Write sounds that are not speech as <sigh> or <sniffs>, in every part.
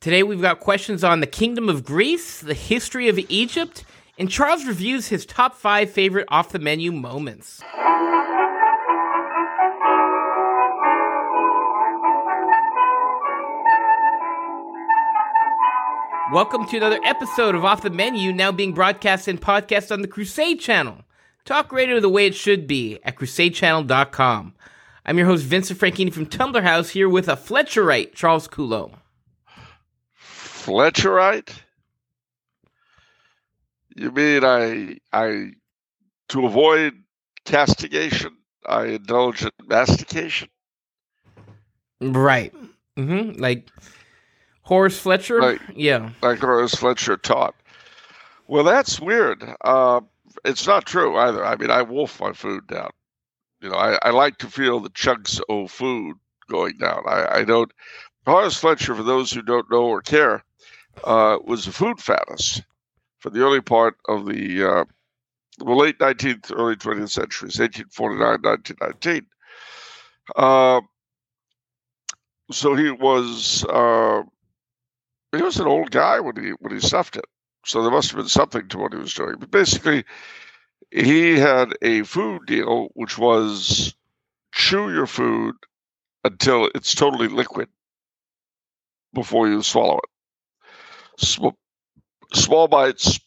Today we've got questions on the Kingdom of Greece, the history of Egypt, and Charles reviews his top five favorite off the menu moments. Welcome to another episode of Off the Menu, now being broadcast and podcast on the Crusade Channel. Talk radio the way it should be at crusadechannel.com. I'm your host, Vincent Franchini from Tumblar House, here with a Fletcherite, Charles Coulombe. Fletcherite? You mean I I to avoid castigation, I indulge in mastication? Right. Mm-hmm. Like Horace Fletcher? Like- yeah. Like Horace Fletcher taught. Well, that's weird. Uh, it's not true either. I mean, I wolf my food down. You know, I, I like to feel the chunks of food going down. I, I don't. Horace Fletcher, for those who don't know or care, uh, was a food fattest for the early part of the, uh, late 19th, early 20th centuries, 1849, 1919. Uh, so he was uh, he was an old guy when he when he stuffed it. So there must have been something to what he was doing. But basically, he had a food deal which was chew your food until it's totally liquid before you swallow it. Small, small bites,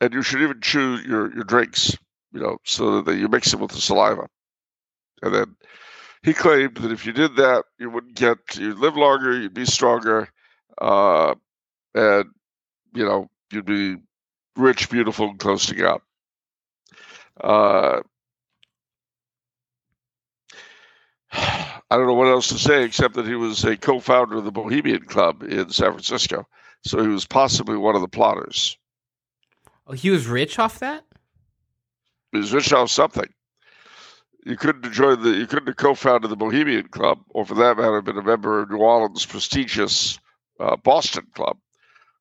and you should even chew your, your drinks, you know, so that you mix it with the saliva. And then he claimed that if you did that, you wouldn't get, you'd live longer, you'd be stronger, uh, and, you know, you'd be rich, beautiful, and close to God. Uh, <sighs> I don't know what else to say except that he was a co-founder of the Bohemian Club in San Francisco, so he was possibly one of the plotters. Oh, he was rich off that? He was rich off something. You couldn't have joined the, you couldn't have co-founded the Bohemian Club, or for that matter, been a member of New Orleans' prestigious uh, Boston Club,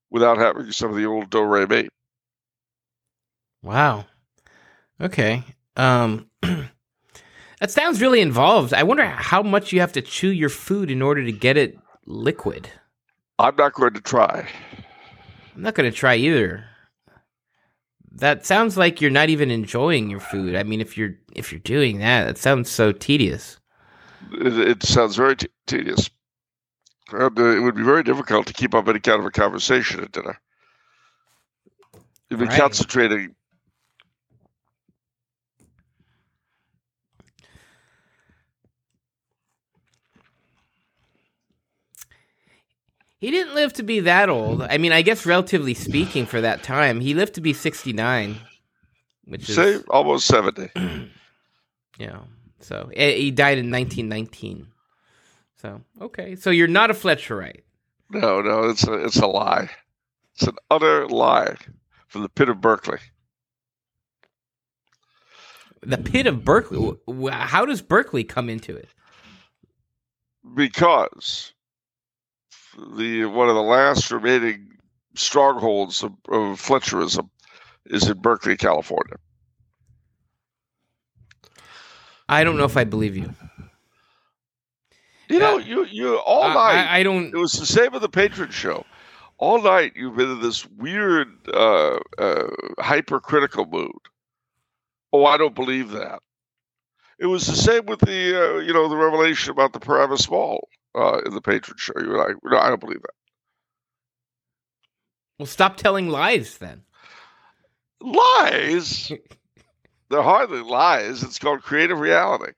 without having some of the old do re mi. Wow. Okay. Um <clears throat> that sounds really involved. I wonder how much you have to chew your food in order to get it liquid. I'm not going to try. I'm not going to try either. That sounds like you're not even enjoying your food. I mean, if you're if you're doing that, that sounds so tedious. It, it sounds very t- tedious. And, uh, it would be very difficult to keep up any kind of a conversation at dinner. You'd be Right. concentrating. He didn't live to be that old. I mean, I guess relatively speaking for that time, he lived to be 69, which is almost 70. <clears throat> you know. So eh, he died in 1919. So okay, so you're not a Fletcherite. No, no, it's a, it's a lie. It's an utter lie from the pit of Berkeley. The pit of Berkeley. How does Berkeley come into it? because the one of the last remaining strongholds of, of Fletcherism is in Berkeley, California. I don't know if I believe you. You know, Yeah. you you all I, night. I, I don't. it was the same with the patron show. All night you've been in this weird, uh, uh, hypercritical mood. Oh, I don't believe that. It was the same with the, uh, you know, the revelation about the Paramus Mall uh, in the patron show. You were like, no, I don't believe that. Well, stop telling lies then. Lies. <laughs> They're hardly lies. It's called creative reality.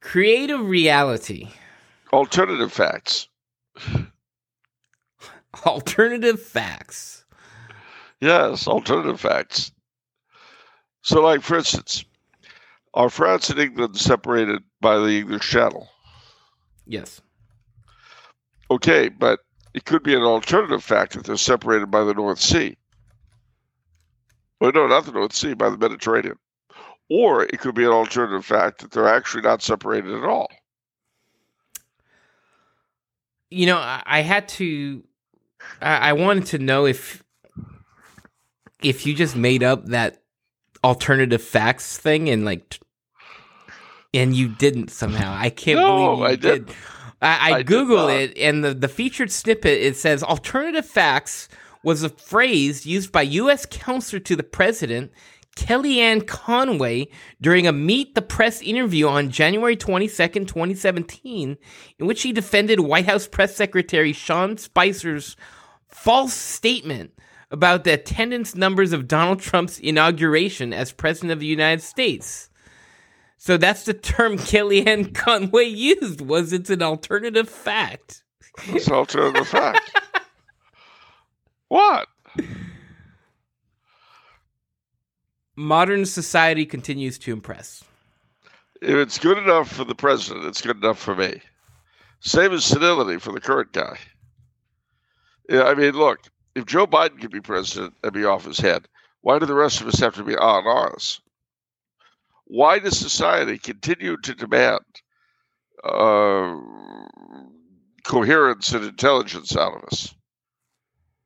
Creative reality, Alternative facts. <laughs> alternative facts. Yes, alternative facts. So, like, for instance, are France and England separated by the English Channel? Yes. Okay, but it could be an alternative fact that they're separated by the North Sea. Well, no, not the North Sea, by the Mediterranean. Or it could be an alternative fact that they're actually not separated at all. You know, I, I had to. I, I wanted to know if if you just made up that alternative facts thing and like, and you didn't somehow. I can't No, believe you I did. I, I, I Googled not. it, and the, the featured snippet it says alternative facts was a phrase used by U.S. counselor to the president, Kellyanne Conway, during a Meet the Press interview on January 22nd, 2017, in which he defended White House Press Secretary Sean Spicer's false statement about the attendance numbers of Donald Trump's inauguration as President of the United States. So that's the term <laughs> Kellyanne Conway used. Was it's an alternative fact? It's an alternative fact. What? Modern society continues to impress. If it's good enough for the president, it's good enough for me. Same as senility for the current guy. Yeah, I mean, look, if Joe Biden can be president and be off his head, why do the rest of us have to be on ours? Why does society continue to demand uh, coherence and intelligence out of us?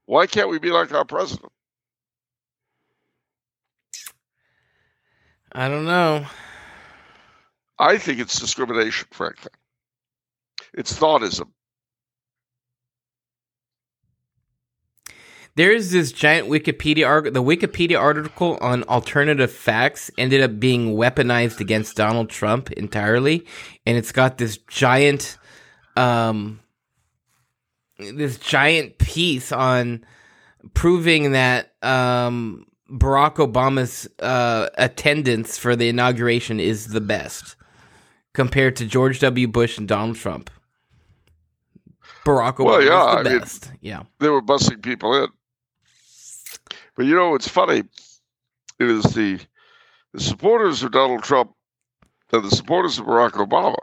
Why can't we be like our president? I don't know. I think it's discrimination, frankly. It's thoughtism. There is this giant Wikipedia article. The Wikipedia article on alternative facts ended up being weaponized against Donald Trump entirely, and it's got this giant, um, this giant piece on proving that um, Barack Obama's uh, attendance for the inauguration is the best compared to George W. Bush and Donald Trump. Barack Obama Well, yeah, was I the mean- best. yeah. they were busing people in. But you know what's funny is the the supporters of Donald Trump and the supporters of Barack Obama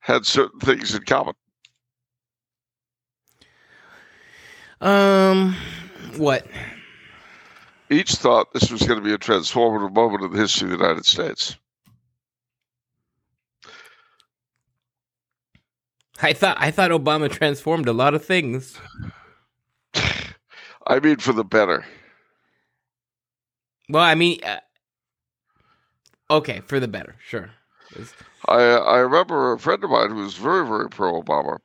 had certain things in common. Um, what? Each thought this was going to be a transformative moment in the history of the United States. I thought I thought Obama transformed a lot of things. <sighs> I mean, for the better. Well, I mean, uh, okay, for the better, sure. I I remember a friend of mine who was very very pro Obama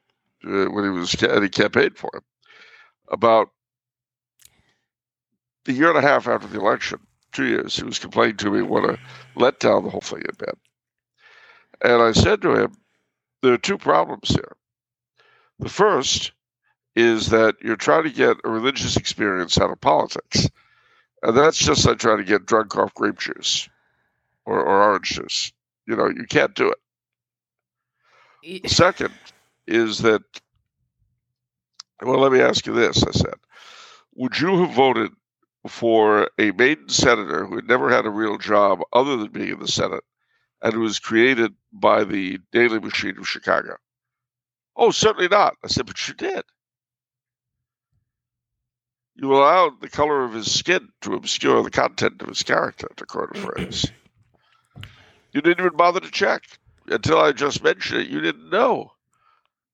uh, when he was and he campaigned for him about a year and a half after the election, two years, he was complaining to me what a letdown the whole thing had been. And I said to him, there are two problems here. The first is that you're trying to get a religious experience out of politics. And that's just like trying to get drunk off grape juice or, or orange juice. You know, you can't do it. The second is that, well, let me ask you this. I said, would you have voted for a maiden senator who had never had a real job other than being in the Senate and who was created by the Daley Machine of Chicago? Oh, certainly not. I said, but you did. You allowed the color of his skin to obscure the content of his character, to quote a phrase. <clears throat> You didn't even bother to check until I just mentioned it. You didn't know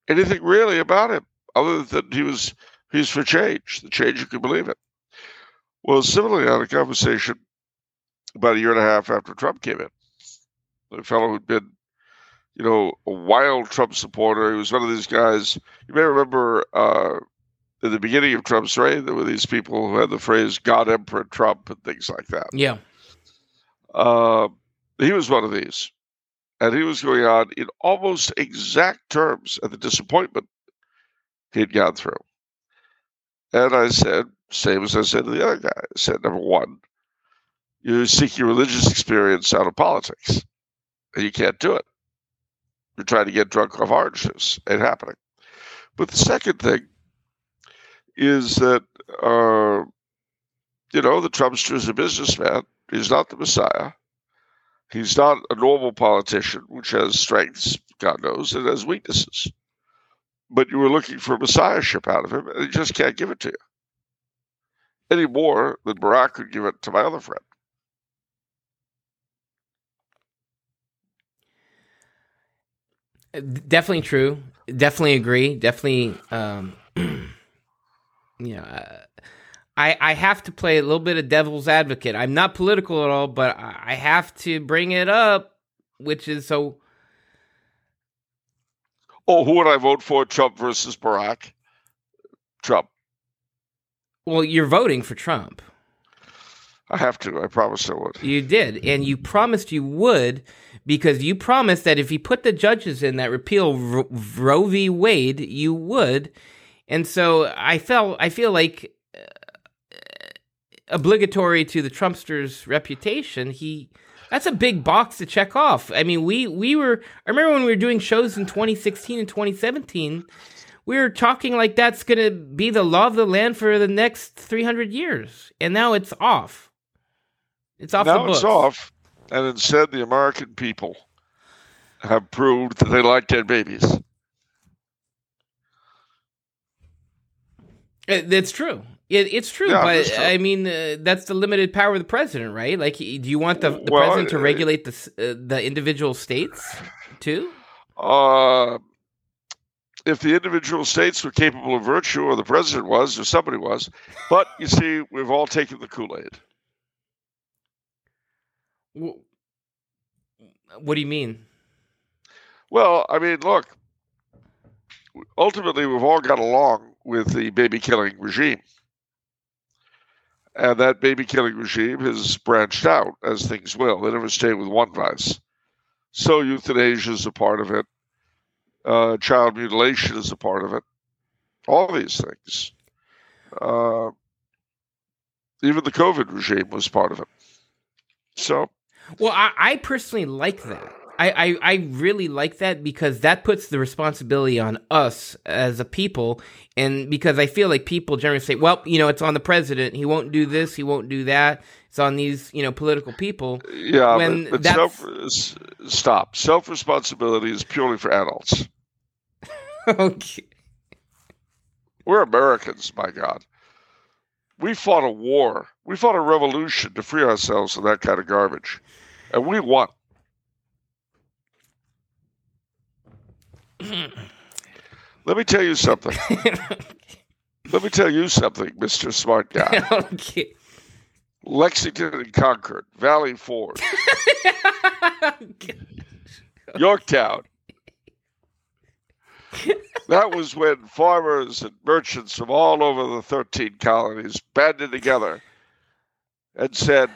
anything really about him other than he was he's for change, the change you can believe in. Well, similarly, I had a conversation about a year and a half after Trump came in. A fellow who'd been, you know, a wild Trump supporter. He was one of these guys. You may remember uh, in the beginning of Trump's reign, there were these people who had the phrase "God Emperor Trump" and things like that. yeah, Uh, he was one of these. And he was going on in almost exact terms at the disappointment he'd gone through. And I said, same as I said to the other guy, I said, number one, you seek your religious experience out of politics, and you can't do it. You're trying to get drunk off orange juice. Ain't happening. But the second thing is that, uh, you know, the Trumpster is a businessman. He's not the Messiah. He's not a normal politician, which has strengths, God knows, and has weaknesses. But you were looking for messiahship out of him, and he just can't give it to you any more than Barack could give it to my other friend. definitely true. Definitely agree. Definitely, um, <clears throat> you know, uh, I I have to play a little bit of devil's advocate. I'm not political at all, but I I have to bring it up, which is so. Oh, who would I vote for? Trump versus Barack? Trump. Well, you're voting for Trump. I have to. I promised I would. You did, and you promised you would because you promised that if you put the judges in that repeal Roe v. Wade, you would. And so I felt I feel like uh, obligatory to the Trumpster's reputation. He that's a big box to check off. I mean, we we were I remember when we were doing shows in 2016 and 2017, we were talking like that's going to be the law of the land for the next 300 years, and now it's off. It's off now the books. it's off, and instead the American people have proved that they like dead babies. That's true. It, it's true, Yeah, but true. I mean, uh, that's the limited power of the president, right? Like, do you want the, the Well, president to uh, regulate the uh, the individual states too? Uh, if the individual states were capable of virtue, or the president was, or somebody was, but you see, we've all taken the Kool Aid. Wh- What do you mean? Well, I mean, look, ultimately, we've all got along with the baby killing regime. And that baby killing regime has branched out, as things will. They never stay with one vice. So, euthanasia is a part of it, uh, child mutilation is a part of it, all these things. Uh, even the COVID regime was part of it. So, Well, I, I personally like that. I, I, I really like that because that puts the responsibility on us as a people. And because I feel like people generally say, well, you know, it's on the president. He won't do this. He won't do that. It's on these, you know, political people. yeah, When but, but that's- self, stop. Self responsibility is purely for adults. <laughs> okay. We're Americans, my God. We fought a war. We fought a revolution to free ourselves from that kind of garbage. And we won. <laughs> Let me tell you something. <laughs> Let me tell you something, Mr. Smart Guy. <laughs> okay. Lexington and Concord, Valley Forge, Yorktown. That was when farmers and merchants from all over the 13 colonies banded together and said,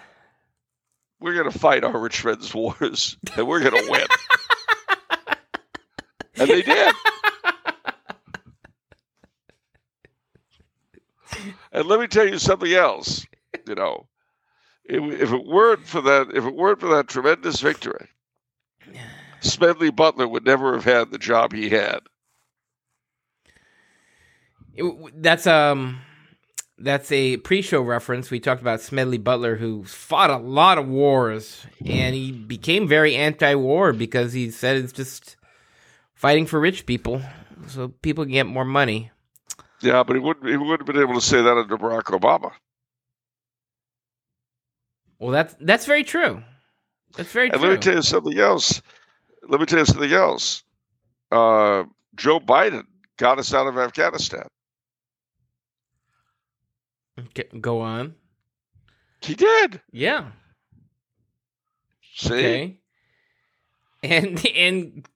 We're going to fight our rich men's wars and we're going to win. And they did. And let me tell you something else. You know, if, if it weren't for that, if it weren't for that tremendous victory, Smedley Butler would never have had the job he had. It- that's um that's a pre-show reference. We talked about Smedley Butler, who fought a lot of wars, and he became very anti-war because he said it's just fighting for rich people, so people can get more money. Yeah, but he wouldn't. He wouldn't have been able to say that under Barack Obama. Well, that's that's very true. That's very And true. let me tell you something else. Let me tell you something else. Uh, Joe Biden got us out of Afghanistan. Okay, go on. He did. Yeah. See, Okay. And and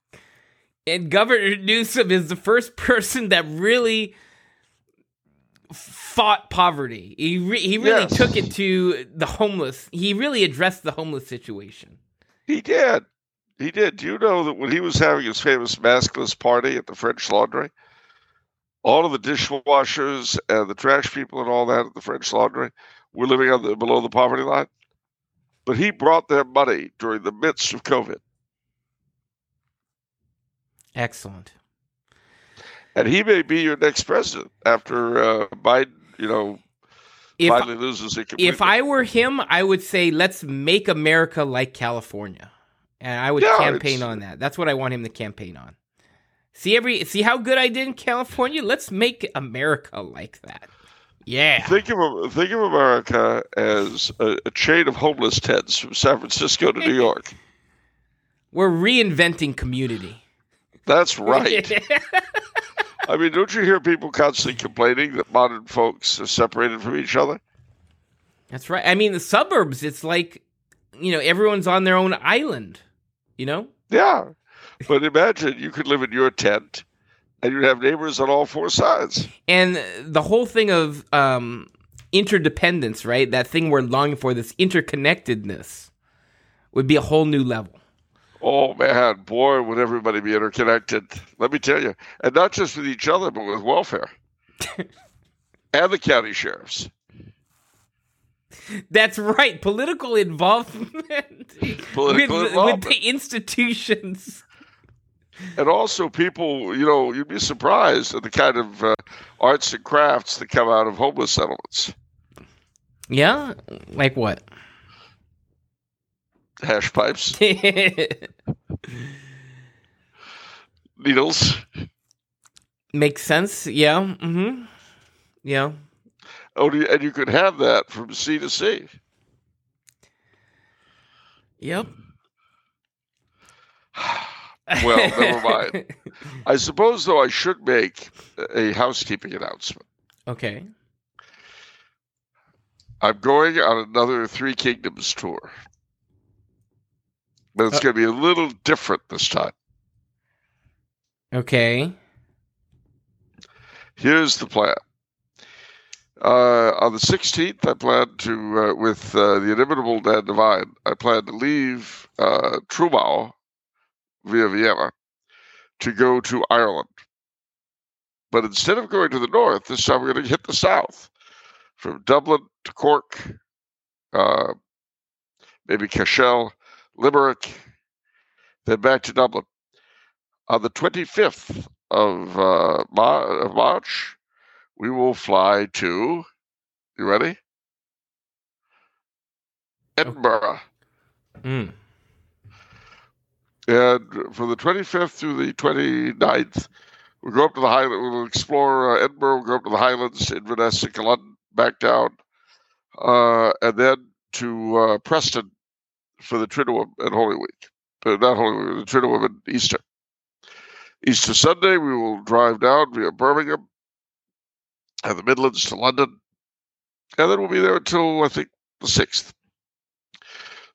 and Governor Newsom is the first person that really fought poverty. He re- he really Yes. took it to the homeless. He really addressed the homeless situation. he did. He did. Do you know that when he was having his famous maskless party at the French Laundry, all of the dishwashers and the trash people and all that at the French Laundry were living on the, below the poverty line? But he brought their money during the midst of COVID. Excellent. And he may be your next president after uh, Biden, you know, If finally loses it completely. if I were him, I would say let's make America like California. And I would Yeah, campaign on that. That's what I want him to campaign on. See every see how good I did in California? Let's make America like that. Yeah. think of think of America as a, a chain of homeless tents from San Francisco to New <laughs> York. We're reinventing community. That's <laughs> right. I mean, don't you hear people constantly complaining that modern folks are separated from each other? That's right. I mean, the suburbs, it's like, you know, everyone's on their own island, you know? Yeah. But imagine you could live in your tent and you'd have neighbors on all four sides. And the whole thing of um, interdependence, right? That thing we're longing for, this interconnectedness, would be a whole new level. Oh man, boy, would everybody be interconnected. Let me tell you. And not just with each other, but with welfare. <laughs> and the county sheriffs. That's right. Political involvement. Political with, involvement. with the institutions. and also people, you know, you'd be surprised at the kind of uh, arts and crafts that come out of homeless settlements. Yeah? Like what? Hash pipes, <laughs> needles. Makes sense. Yeah. Mm-hmm. Yeah. Oh, and you could have that from sea to sea. Yep. <sighs> Well, never mind. <laughs> I suppose, though, I should make a housekeeping announcement. Okay. I'm going on another Three Kingdoms tour. But it's Uh- going to be a little different this time. Okay. Here's the plan. Uh, on the 16th, I plan to, uh, with uh, the inimitable Dan Devine, I plan to leave uh, Trumau via Vienna to go to Ireland. But instead of going to the north, this time we're going to hit the south from Dublin to Cork, uh, maybe Cashel, Limerick, then back to Dublin. On the 25th of, uh, Ma- of March, we will fly to, you ready? Edinburgh. Mm. And from the 25th through the 29th, we'll go up to the Highlands. We'll explore uh, Edinburgh. We'll go up to the Highlands, Inverness, and Culloden, back down, uh, and then to uh, Preston for the Triduum and Holy Week. But not Holy Week, the Triduum and Easter. Easter Sunday, we will drive down via Birmingham and the Midlands to London, and then we'll be there until I think the sixth.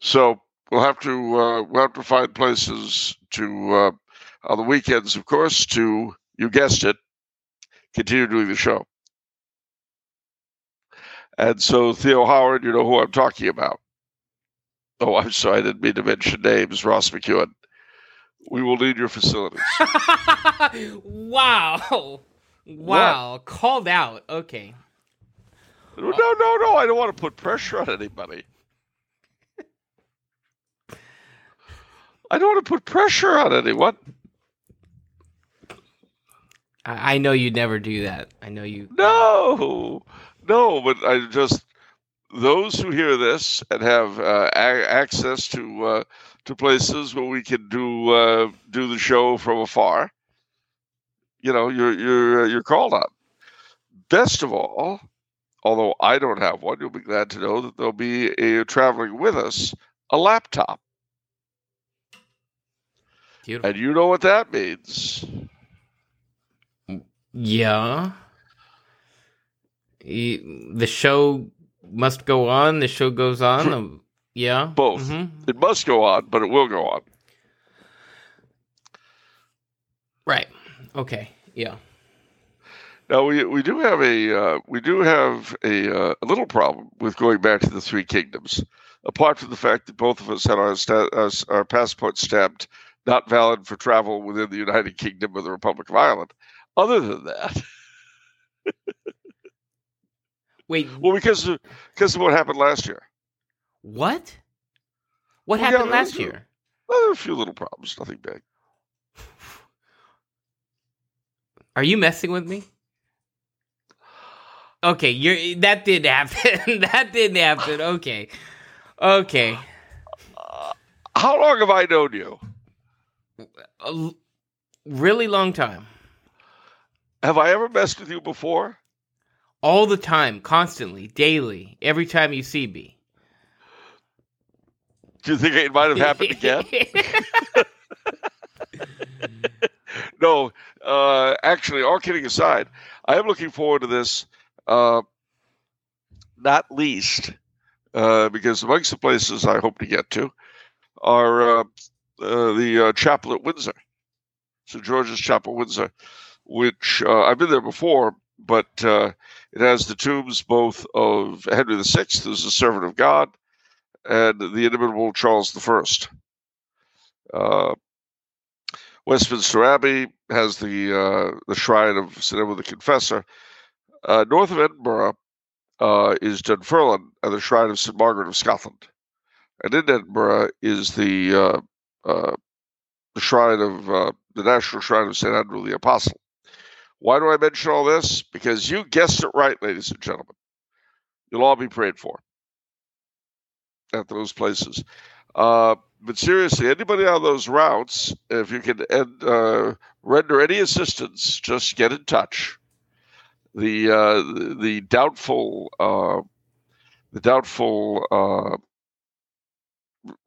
So we'll have to uh, we'll have to find places to uh, on the weekends, of course, to you guessed it, continue doing the show. And so Theo Howard, you know who I'm talking about. Oh, I'm sorry, I didn't mean to mention names. Ross McEwen. We will need your facilities. <laughs> wow. Wow. Called out. Okay. no, no, no. I don't want to put pressure on anybody. I don't want to put pressure on anyone. I, I know you'd never do that. I know you. No, no, but I just those who hear this and have uh, a- access to uh, to places where we can do uh, do the show from afar. You know, you're you're you're called on. Best of all, although I don't have one, you'll be glad to know that there'll be a traveling with us a laptop, Beautiful. and you know what that means. Yeah. The show must go on. The show goes on. Um, yeah. Both. Mhm. It must go on, but it will go on. Right. Okay. Yeah. Now we we do have a uh, we do have a, uh, a little problem with going back to the three kingdoms. Apart from the fact that both of us had our sta- us, our passports stamped not valid for travel within the United Kingdom or the Republic of Ireland. Other than that, <laughs> Wait. well, because of, because of what happened last year, What? What Well, happened there last year? well, there were a few little problems, nothing big. <sighs> Are you messing with me? Okay, you're that did happen. <laughs> that didn't happen. Okay. Okay. <sighs> How long have I known you? A really long time. Have I ever messed with you before? All the time, constantly, daily, every time you see me. Do you think it might have happened <laughs> again? <laughs> no, uh, actually, all kidding aside, I am looking forward to this, uh, not least uh, because amongst the places I hope to get to are uh, uh, the uh, chapel at Windsor. St. George's Chapel, Windsor, which uh, I've been there before, but uh, it has the tombs both of Henry VI, who's a servant of God, and the inimitable Charles I. Uh, Westminster Abbey has the uh, the shrine of St. Edward the Confessor. Uh, north of Edinburgh uh, is Dunfermline and the shrine of St. Margaret of Scotland. And in Edinburgh is the uh, the shrine of the National Shrine of St. Andrew the Apostle. Why do I mention all this? Because you guessed it right, ladies and gentlemen. You'll all be prayed for at those places. Uh, but seriously, anybody on those routes, if you can end, uh, render any assistance, just get in touch. The uh, the, the, doubtful uh, the doubtful uh,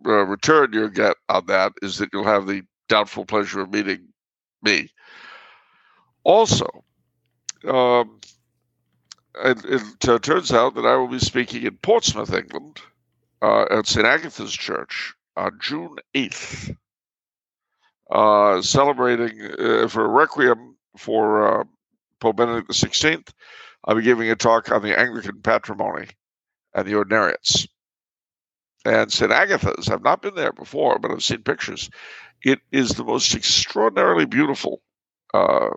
uh, return you'll get on that is that you'll have the doubtful pleasure of meeting me. Also, um, it, it uh, turns out that I will be speaking in Portsmouth, England, uh, at St. Agatha's Church on June 8th, uh, celebrating uh, for a requiem for uh, Pope Benedict XVI. I'll be giving a talk on the Anglican patrimony and the ordinariates. And St. Agatha's, I've not been there before, but I've seen pictures. It is the most extraordinarily beautiful uh,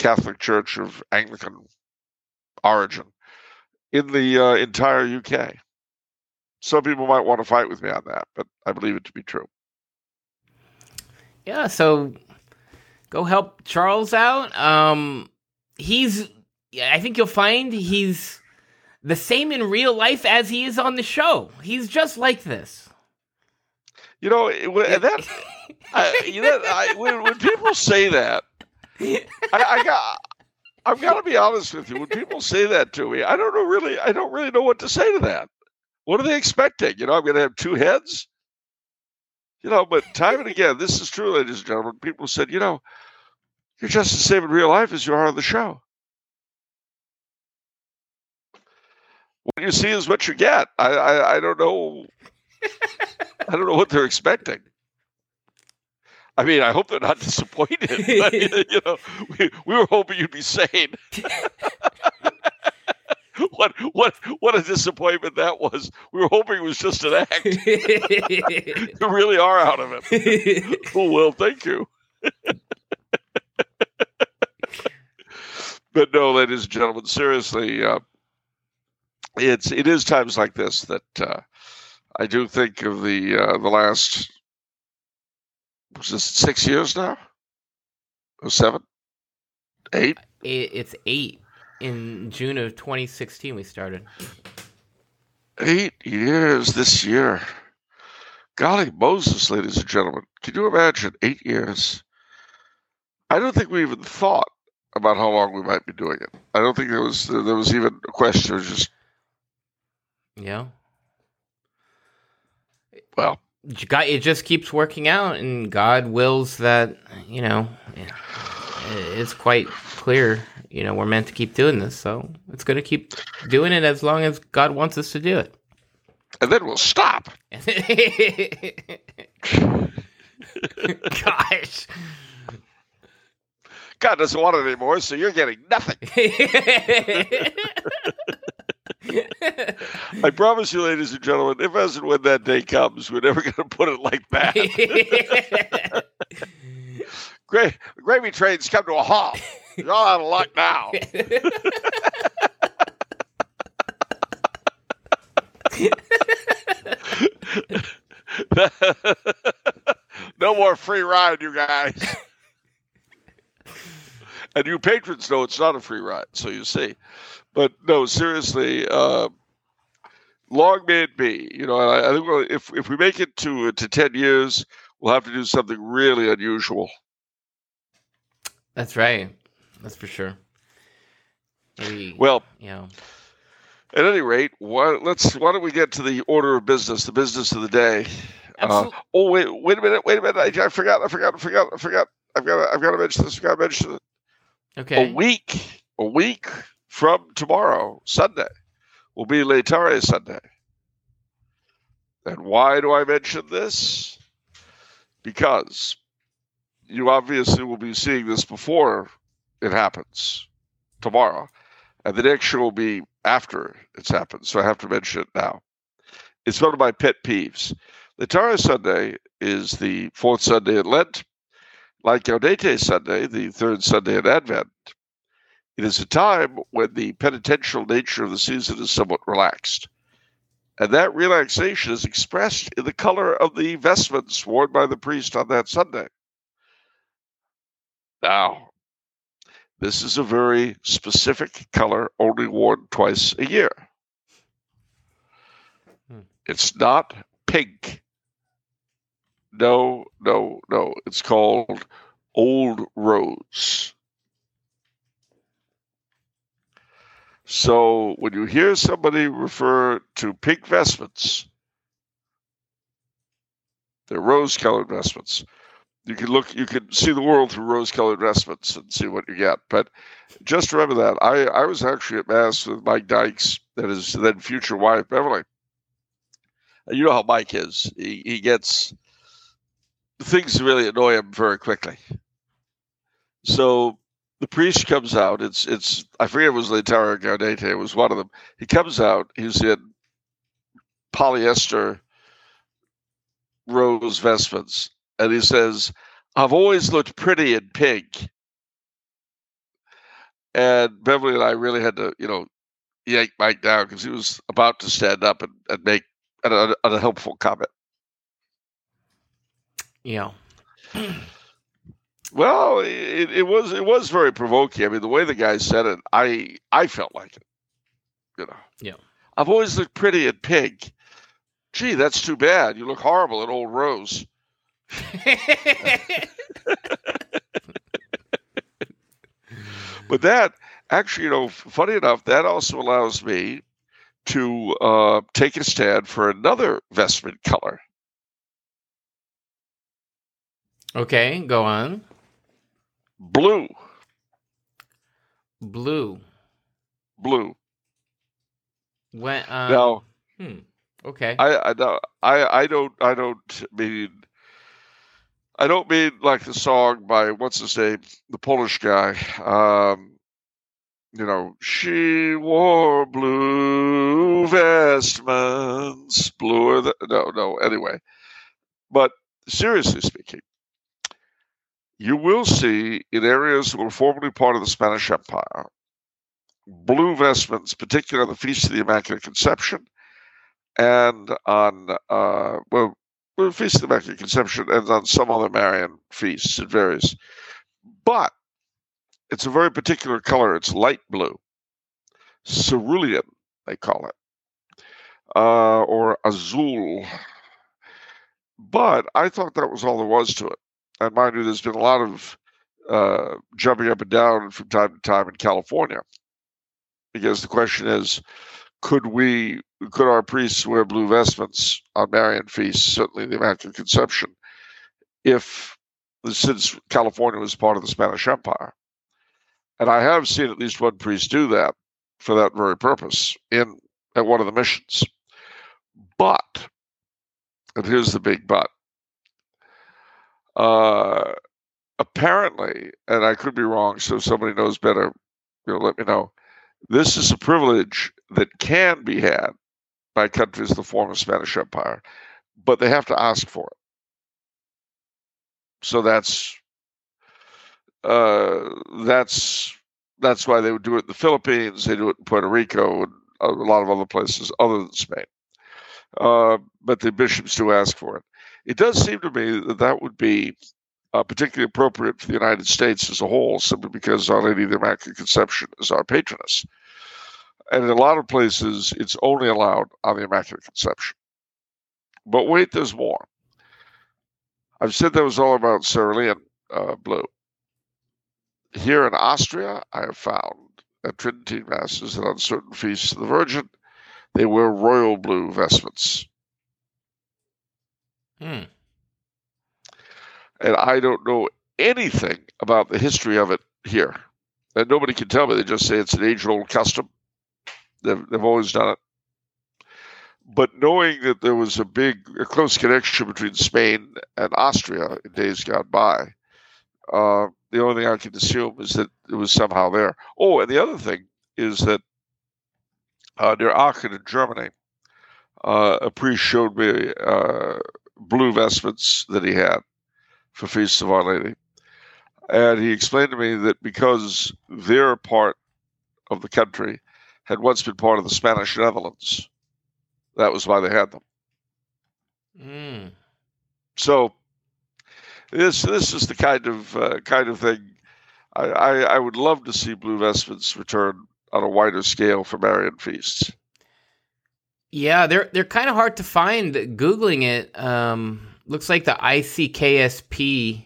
Catholic church of Anglican origin in the uh, entire UK. Some people might want to fight with me on that, but I believe it to be true. Yeah, so go help Charles out. Um, he's, I think you'll find he's the same in real life as he is on the show. He's just like this. You know that. <laughs> I, you know, I, when, when people say that, <laughs> I, I got. I've got to be honest with you. When people say that to me, I don't know really. I don't really know what to say to that. What are they expecting? You know, I'm going to have two heads? You know, but time and again, this is true, ladies and gentlemen. People said, you know, you're just the same in real life as you are on the show. What you see is what you get. I, I, I don't know. I don't know what they're expecting. I mean, I hope they're not disappointed. <laughs> But, <laughs> you know, we, we were hoping you'd be sane. <laughs> what what what a disappointment that was. We were hoping it was just an act. you really are out of it. oh well, thank you. but no, ladies and gentlemen, seriously, uh, it's it is times like this that uh, I do think of the uh, the last was this six years now, or seven, eight. It's eight in June of 2016 we started. Eight years this year. Golly Moses, ladies and gentlemen. Can you imagine eight years? I don't think we even thought about how long we might be doing it. I don't think there was there was even a question. It was just yeah. Well, it just keeps working out, and God wills that you know it's quite clear you know, we're meant to keep doing this, so it's going to keep doing it as long as God wants us to do it. And then we'll stop. <laughs> Gosh. God doesn't want it anymore, so you're getting nothing. <laughs> I promise you, ladies and gentlemen, if as and when that day comes, we're never going to put it like that. <laughs> Gra- gravy trains come to a halt. You're all out of luck now. <laughs> no more free ride, you guys. and you patrons know it's not a free ride, so you see. But no, seriously, uh, long may it be. You know, I, I think if if we make it to to ten years, we'll have to do something really unusual. That's right. That's for sure. Maybe, well, you know. At any rate, why, let's why don't we get to the order of business, the business of the day? Uh, oh wait, wait a minute, wait a minute! I, I, forgot, I forgot, I forgot, I forgot. I've got, to, I've got to mention this. I've got to mention it. Okay. A week, a week from tomorrow, Sunday, will be Laetare Sunday. And why do I mention this? Because you obviously will be seeing this before it happens tomorrow, and the next show will be after it's happened. So I have to mention it now. It's one of my pet peeves. Laetare Sunday is the fourth Sunday in Lent, like Gaudete Sunday, the third Sunday in Advent. It is a time when the penitential nature of the season is somewhat relaxed. And that relaxation is expressed in the color of the vestments worn by the priest on that Sunday. Now, this is a very specific color, only worn twice a year. Hmm. It's not pink. No, no, no. It's called Old Rose. So when you hear somebody refer to pink vestments, they're rose colored vestments. You can look, you can see the world through rose colored vestments and see what you get. But just remember that. I, I was actually at Mass with Mike Dykes, that is then future wife, Beverly. And you know how Mike is. He, he gets things really annoy him very quickly. So the priest comes out. It's it's I forget it was Laetare Gaudete. It was one of them. He comes out. He's in polyester rose vestments, and he says, "I've always looked pretty in pink." And Beverly and I really had to, you know, yank Mike down because he was about to stand up and, and make a, a helpful comment. Yeah. <clears throat> Well, it, it was it was very provoking. I mean, the way the guy said it, I I felt like it. You know. Yeah. I've always looked pretty in pink. Gee, that's too bad. You look horrible in old rose. <laughs> but that actually, you know, funny enough, that also allows me to uh, take a stand for another vestment color. Okay, go on. Blue. Blue. Blue. When um, now, hmm. Okay. I I don't I I don't I don't mean I don't mean like the song by what's his name, the Polish guy. Um, you know, she wore blue vestments, bluer than no, no. Anyway, but seriously speaking, you will see in areas that were formerly part of the Spanish Empire blue vestments, particularly on the Feast of the Immaculate Conception and on, uh, well, the Feast of the Immaculate Conception and on some other Marian feasts. It varies. But it's a very particular color. It's light blue. Cerulean, they call it, uh, or azul. But I thought that was all there was to it and mind you, there's been a lot of uh, jumping up and down from time to time in California, because the question is, could we, could our priests wear blue vestments on Marian feasts, certainly the Immaculate Conception, if since California was part of the Spanish Empire? And I have seen at least one priest do that for that very purpose in at one of the missions. But, and here's the big but uh, apparently, and I could be wrong, so if somebody knows better, you know, let me know. This is a privilege that can be had by countries the former Spanish Empire, but they have to ask for it. So that's uh, that's that's why they would do it in the Philippines. They do it in Puerto Rico and a lot of other places other than Spain. Uh, but the bishops do ask for it. It does seem to me that that would be uh, particularly appropriate for the United States as a whole, simply because Our Lady of the Immaculate Conception is our patroness. And in a lot of places, it's only allowed on the Immaculate Conception. But wait, there's more. I've said that was all about cerulean uh, blue. Here in Austria, I have found at Tridentine Masses and on certain feasts of the Virgin, they wear royal blue vestments. Hmm. And I don't know anything about the history of it here. And nobody can tell me. They just say it's an age old custom. They've, they've always done it. But knowing that there was a big, a close connection between Spain and Austria in days gone by, Uh, the only thing I can assume is that it was somehow there. Oh, and the other thing is that uh, near Aachen in Germany, uh, a priest showed me uh, blue vestments that he had for Feast of Our Lady. And he explained to me that because their part of the country had once been part of the Spanish Netherlands, that was why they had them. Mm. So this this is the kind of uh, kind of thing I, I, I would love to see blue vestments return on a wider scale for Marian feasts. Yeah, they're they're kind of hard to find. Googling it, um, looks like the ICKSP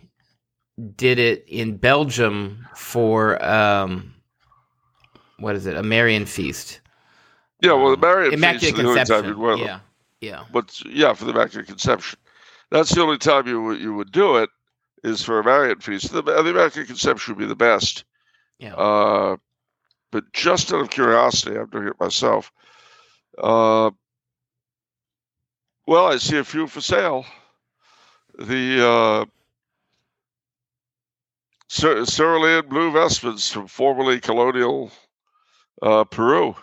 did it in Belgium for um, what is it? A Marian feast. Yeah, well, the Um, Marian Immaculate feast is the only wear them. Yeah, yeah. But yeah, for the Immaculate Conception, that's the only time you would you would do it is for a Marian feast. The, the Immaculate Conception would be the best. Yeah. Uh, but just out of curiosity, I'm doing it myself. Uh, well, I see a few for sale. The uh, Cer- cerulean blue vestments from formerly colonial uh, Peru.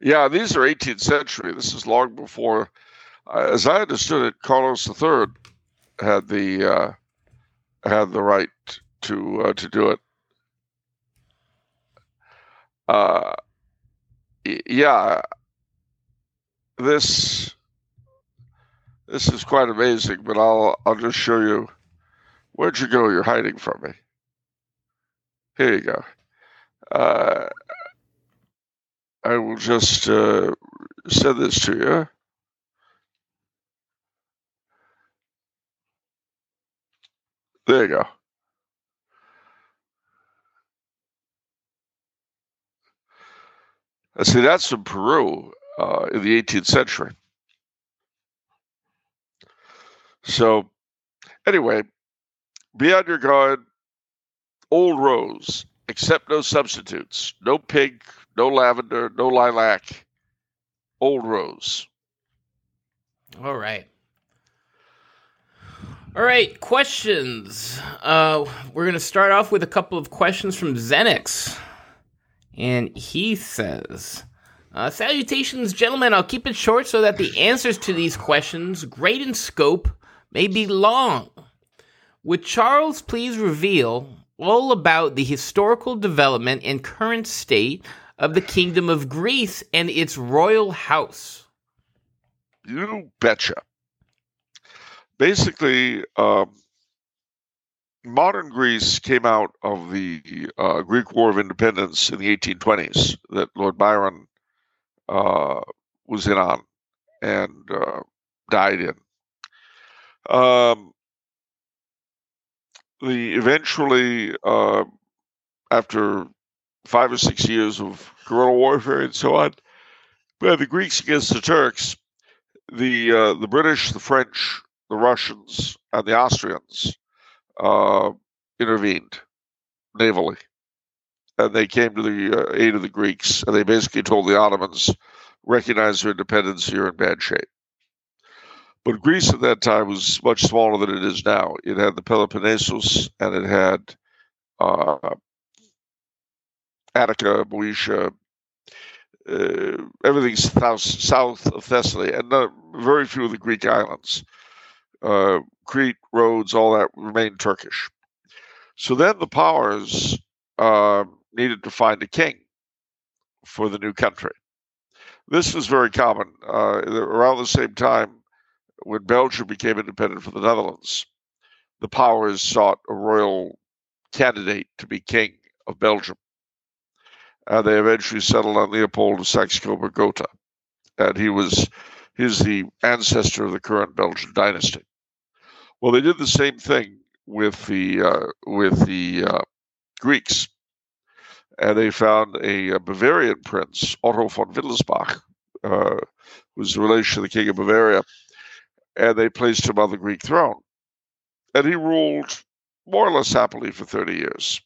Yeah, these are 18th century. This is long before, uh, as I understood it, Carlos III had the uh, had the right to uh, to do it. Uh, yeah, this this is quite amazing. But I'll I'll just show you. Where'd you go? You're hiding from me. Here you go. Uh, I will just uh, send this to you. There you go. Uh, See, that's from Peru uh, in the 18th century. So, anyway, be on your guard. Old rose, accept no substitutes. No pink, no lavender, no lilac. Old rose. All right. All right, questions. Uh, we're going to start off with a couple of questions from Zenix. And he says, uh, Salutations, gentlemen. I'll keep it short so that the answers to these questions, great in scope, may be long. Would Charles please reveal all about the historical development and current state of the Kingdom of Greece and its royal house? You betcha. Basically, um, modern Greece came out of the uh, Greek War of Independence in the 1820s that Lord Byron uh, was in on and uh, died in. Um, the eventually, uh, after five or six years of guerrilla warfare and so on, by the Greeks against the Turks, the uh, the British, the French, the Russians, and the Austrians uh, intervened navally, and they came to the uh, aid of the Greeks, and they basically told the Ottomans, "Recognize your independence. You're in bad shape." But Greece at that time was much smaller than it is now. It had the Peloponnesus, and it had uh, Attica, Boeotia, uh, everything's south, south of Thessaly, and very few of the Greek islands. Uh, Crete, Rhodes, all that remained Turkish. So then the powers uh, needed to find a king for the new country. This was very common uh, around the same time when Belgium became independent from the Netherlands. The powers sought a royal candidate to be king of Belgium and they eventually settled on Leopold of Saxe-Coburg Gotha, and he was he's the ancestor of the current Belgian dynasty. Well, they did the same thing with the uh, with the uh, Greeks, and they found a, a, Bavarian prince, Otto von Wittelsbach, uh, was a relation to the king of Bavaria, and they placed him on the Greek throne, and he ruled more or less happily for thirty years.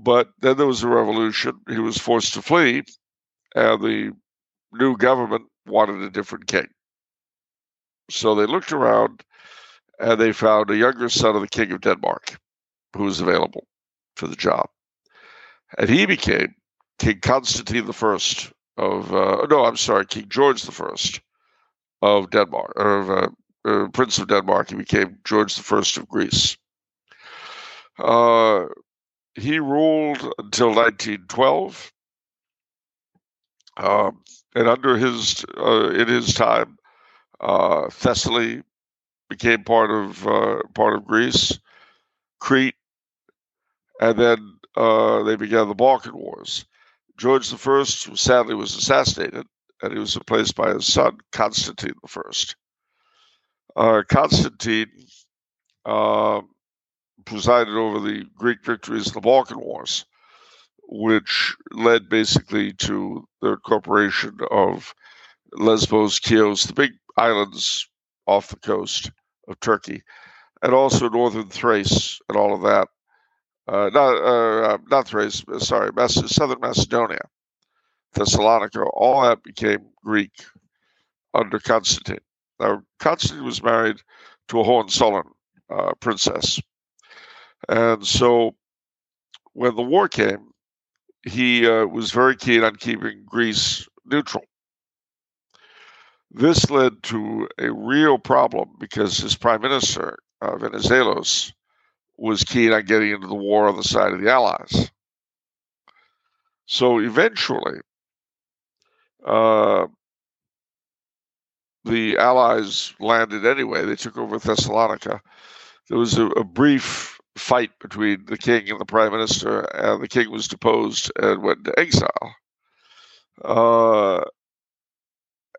But then there was a revolution. He was forced to flee, and the new government wanted a different king. So they looked around and they found a younger son of the king of Denmark who was available for the job. And he became King Constantine I of, uh, no, I'm sorry, King George I of Denmark, or uh, uh, Prince of Denmark. He became George I of Greece. Uh, he ruled until 1912. Um, and under his, uh, in his time, Thessaly became part of part of Greece, Crete, and then uh, they began the Balkan Wars. George I sadly was assassinated, and he was replaced by his son Constantine I. Uh, Constantine uh, presided over the Greek victories in the Balkan Wars, which led basically to the incorporation of Lesbos, Chios, the big islands off the coast of Turkey, and also northern Thrace and all of that. Uh, not uh, not Thrace, sorry, southern Macedonia, Thessalonica, all that became Greek under Constantine. Now, Constantine was married to a Hohenzollern uh, princess, and so when the war came, he uh, was very keen on keeping Greece neutral. This led to a real problem because his prime minister, uh, Venizelos, was keen on getting into the war on the side of the Allies. So eventually, uh, the Allies landed anyway. They took over Thessalonica. There was a, a, brief fight between the king and the prime minister, and the king was deposed and went into exile. Uh,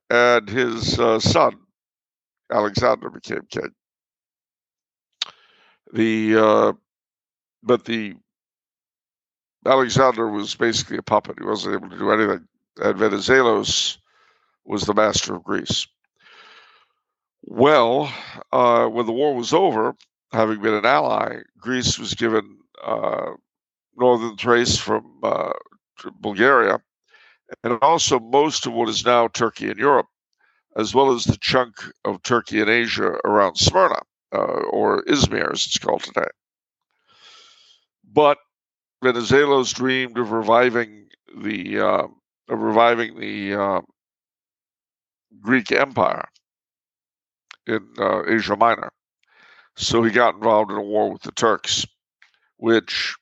and his uh, son Alexander became king. The uh, but the Alexander was basically a puppet. He wasn't able to do anything. And Venizelos was the master of Greece. Well, uh, when the war was over, having been an ally, Greece was given uh, northern Thrace from uh, Bulgaria and also most of what is now Turkey and Europe, as well as the chunk of Turkey and Asia around Smyrna, or Izmir as it's called today. But Venizelos dreamed of reviving the uh, of reviving the uh, Greek Empire in uh, Asia Minor. So he got involved in a war with the Turks, which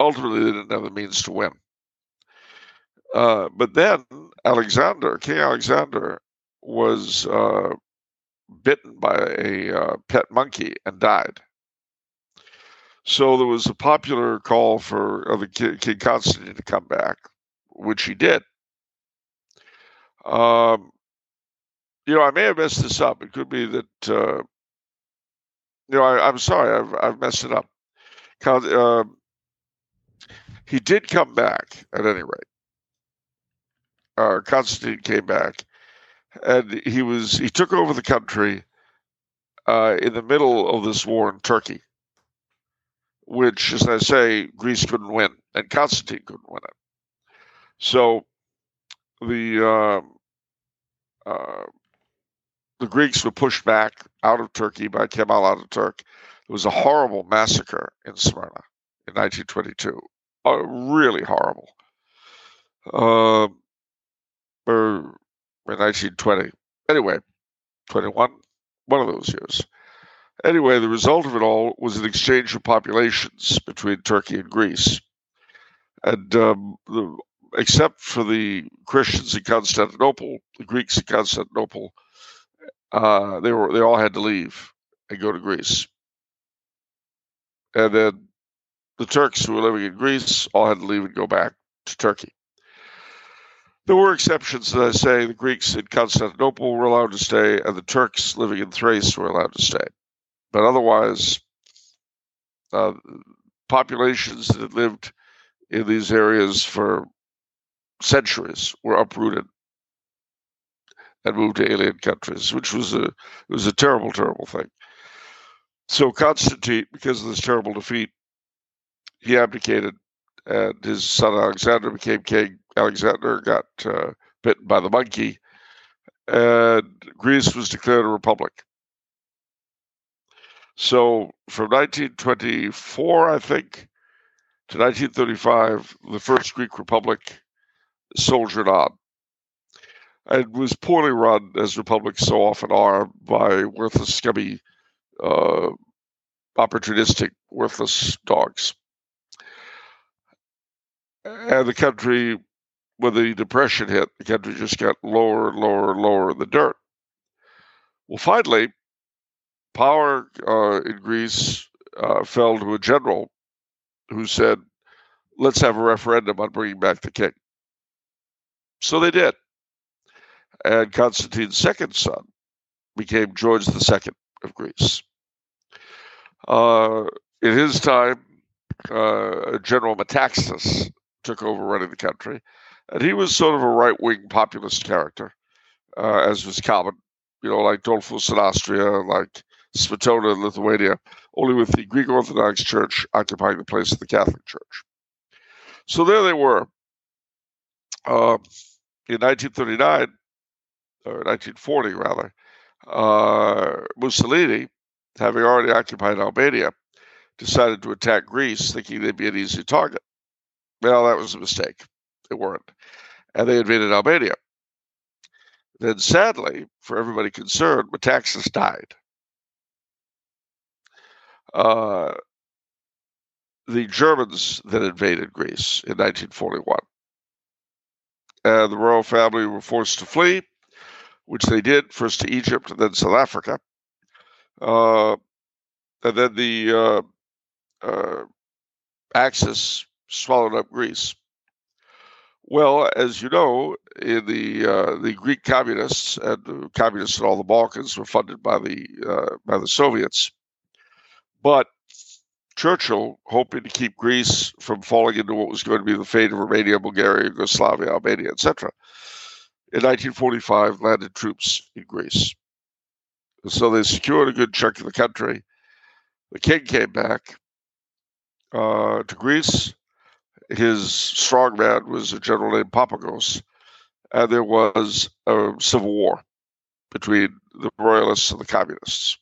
ultimately they didn't have the means to win. Uh, but then Alexander, King Alexander, was uh, bitten by a uh, pet monkey and died. So there was a popular call for the King, King Constantine to come back, which he did. Um, you know, I may have messed this up. It could be that, uh, you know, I, am sorry, I've, I've messed it up. Uh, he did come back at any rate uh, Constantine came back, and he was he took over the country uh, in the middle of this war in Turkey, which, as I say, Greece couldn't win, and Constantine couldn't win it. So the uh, uh, the Greeks were pushed back out of Turkey by Kemal Ataturk. It was a horrible massacre in Smyrna in 1922. Uh, really horrible. Uh, in 1920. Anyway, 21, one of those years. Anyway, the result of it all was an exchange of populations between Turkey and Greece. And um, the, except for the Christians in Constantinople, the Greeks in Constantinople, uh, they were they all had to leave and go to Greece. And then the Turks who were living in Greece all had to leave and go back to Turkey. There were exceptions, as I say. The Greeks in Constantinople were allowed to stay, and the Turks living in Thrace were allowed to stay. But otherwise, uh, populations that had lived in these areas for centuries were uprooted and moved to alien countries, which was a was a terrible, terrible thing. So Constantine, because of this terrible defeat, he abdicated, and his son Alexander became king Alexander got uh, bitten by the monkey, and Greece was declared a republic. So from 1924, I think, to 1935, the First Greek Republic soldiered on and was poorly run, as republics so often are, by worthless, scummy, uh, opportunistic, worthless dogs. And the country, when the Depression hit, the country just got lower and lower and lower in the dirt. Well, finally, power uh, in Greece uh, fell to a general who said, let's have a referendum on bringing back the king. So they did. And Constantine's second son became George II of Greece. Uh, in his time, uh, General Metaxas took over running the country, and he was sort of a right wing populist character, uh, as was common, you know, like Dollfuss in Austria, like Smetona in Lithuania, only with the Greek Orthodox Church occupying the place of the Catholic Church. So there they were. Uh, in 1939, or 1940 rather, uh, Mussolini, having already occupied Albania, decided to attack Greece, thinking they'd be an easy target. Well, that was a mistake. They weren't. And they invaded Albania. Then, sadly, for everybody concerned, Metaxas died. Uh, the Germans then invaded Greece in 1941. And the royal family were forced to flee, which they did first to Egypt and then South Africa. Uh, and then the uh, uh, Axis swallowed up Greece. Well, as you know, in the uh, the Greek communists and communists in all the Balkans were funded by the uh, by the Soviets, but Churchill, hoping to keep Greece from falling into what was going to be the fate of Romania, Bulgaria, Yugoslavia, Albania, etc., in 1945 landed troops in Greece. So they secured a good chunk of the country. The king came back uh, to Greece his strongman was a general named Papagos, and there was a civil war between the royalists and the communists.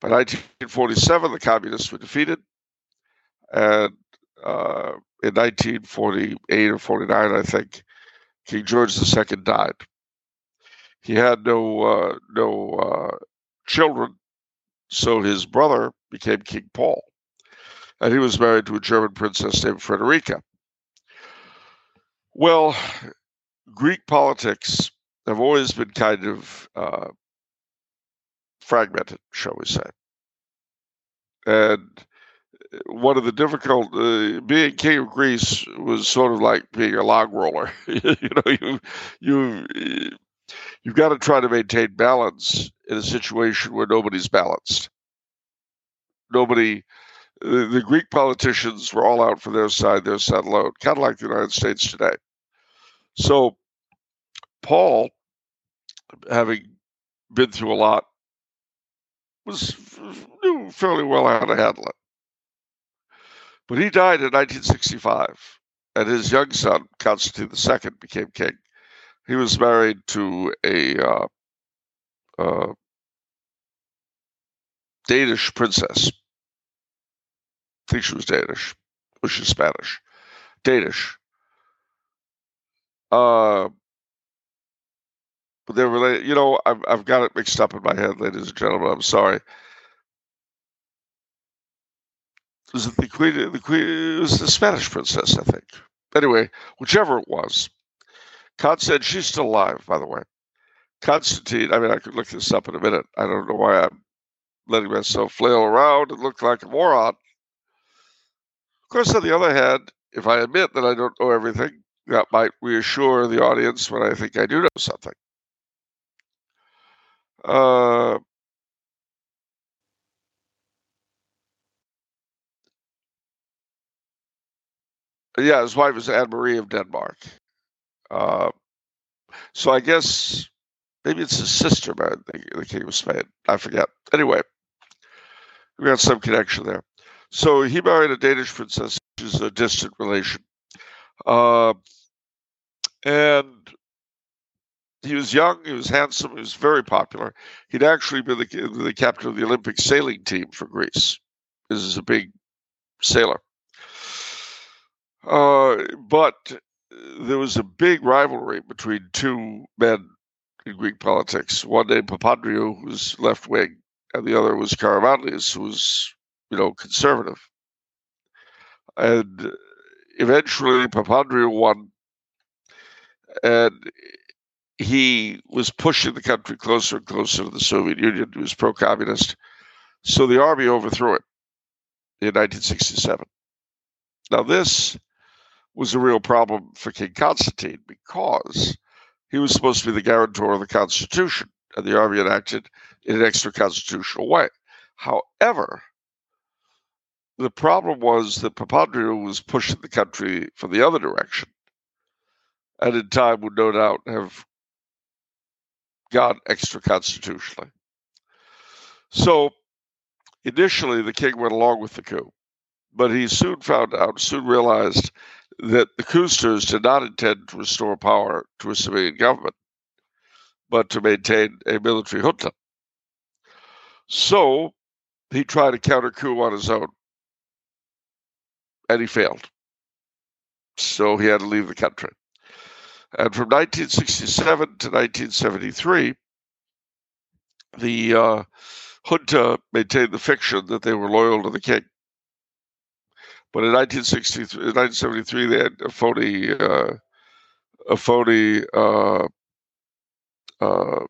By 1947, the communists were defeated, and uh, in 1948 or 49, I think, King George II died. He had no uh, no uh, children, so his brother became King Paul and he was married to a German princess named Frederica. Well, Greek politics have always been kind of uh, fragmented, shall we say. And one of the difficult uh, being king of Greece was sort of like being a log roller. <laughs> you know, you you you've got to try to maintain balance in a situation where nobody's balanced. Nobody the, Greek politicians were all out for their side, their side alone, kind of like the United States today. So, Paul, having been through a lot, was knew fairly well how to handle it. But he died in 1965, and his young son, Constantine II, became king. He was married to a uh, uh, Danish princess I think she was Danish. Was she Spanish? Danish. Uh, but they're related. You know, I've I've got it mixed up in my head, ladies and gentlemen. I'm sorry. Was it the queen? The queen it was the Spanish princess, I think. Anyway, whichever it was, Constantine. She's still alive, by the way. Constantine. I mean, I could look this up in a minute. I don't know why I'm letting myself flail around and look like a moron. Of course, on the other hand, if I admit that I don't know everything, that might reassure the audience when I think I do know something. Uh, yeah, his wife is Anne Marie of Denmark. Uh, so I guess maybe it's his sister man, the, the King of Spain. I forget. Anyway, we got some connection there. So he married a Danish princess, which is a distant relation. Uh, and he was young, he was handsome, he was very popular. He'd actually been the, the captain of the Olympic sailing team for Greece. This is a big sailor. Uh, but there was a big rivalry between two men in Greek politics. One named Papandreou, who was left wing, and the other was Karamanlis, who was, you know, conservative. And eventually, Papandreou won, and he was pushing the country closer and closer to the Soviet Union. He was pro-communist, so the army overthrew it in 1967. Now, this was a real problem for King Constantine because he was supposed to be the guarantor of the Constitution, and the army enacted in an extra constitutional way. However, the problem was that Papandreou was pushing the country from the other direction, and in time would no doubt have gone extra constitutionally. So initially, the king went along with the coup, but he soon found out, soon realized that the Koosters did not intend to restore power to a civilian government, but to maintain a military junta. So he tried a counter coup on his own, and he failed. So he had to leave the country. And from 1967 to 1973, the uh, junta maintained the fiction that they were loyal to the king. But in 1963, 1973, they had a phony, uh, a phony uh, uh,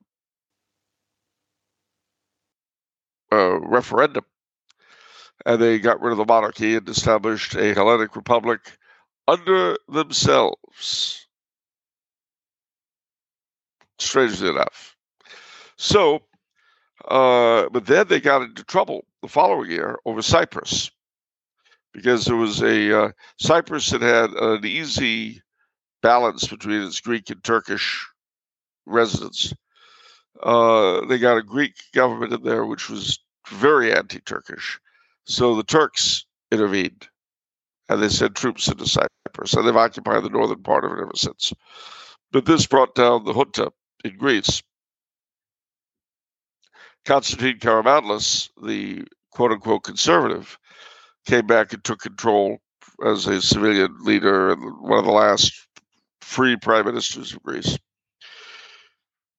uh, referendum, and they got rid of the monarchy and established a Hellenic republic under themselves. Strangely enough, so, uh, but then they got into trouble the following year over Cyprus because there was a uh, Cyprus that had an easy balance between its Greek and Turkish residents. Uh, they got a Greek government in there which was very anti-Turkish, so the Turks intervened and they sent troops into Cyprus, and they've occupied the northern part of it ever since. But this brought down the junta in Greece. Constantine Karamanlis, the quote unquote conservative, came back and took control as a civilian leader and one of the last free prime ministers of Greece.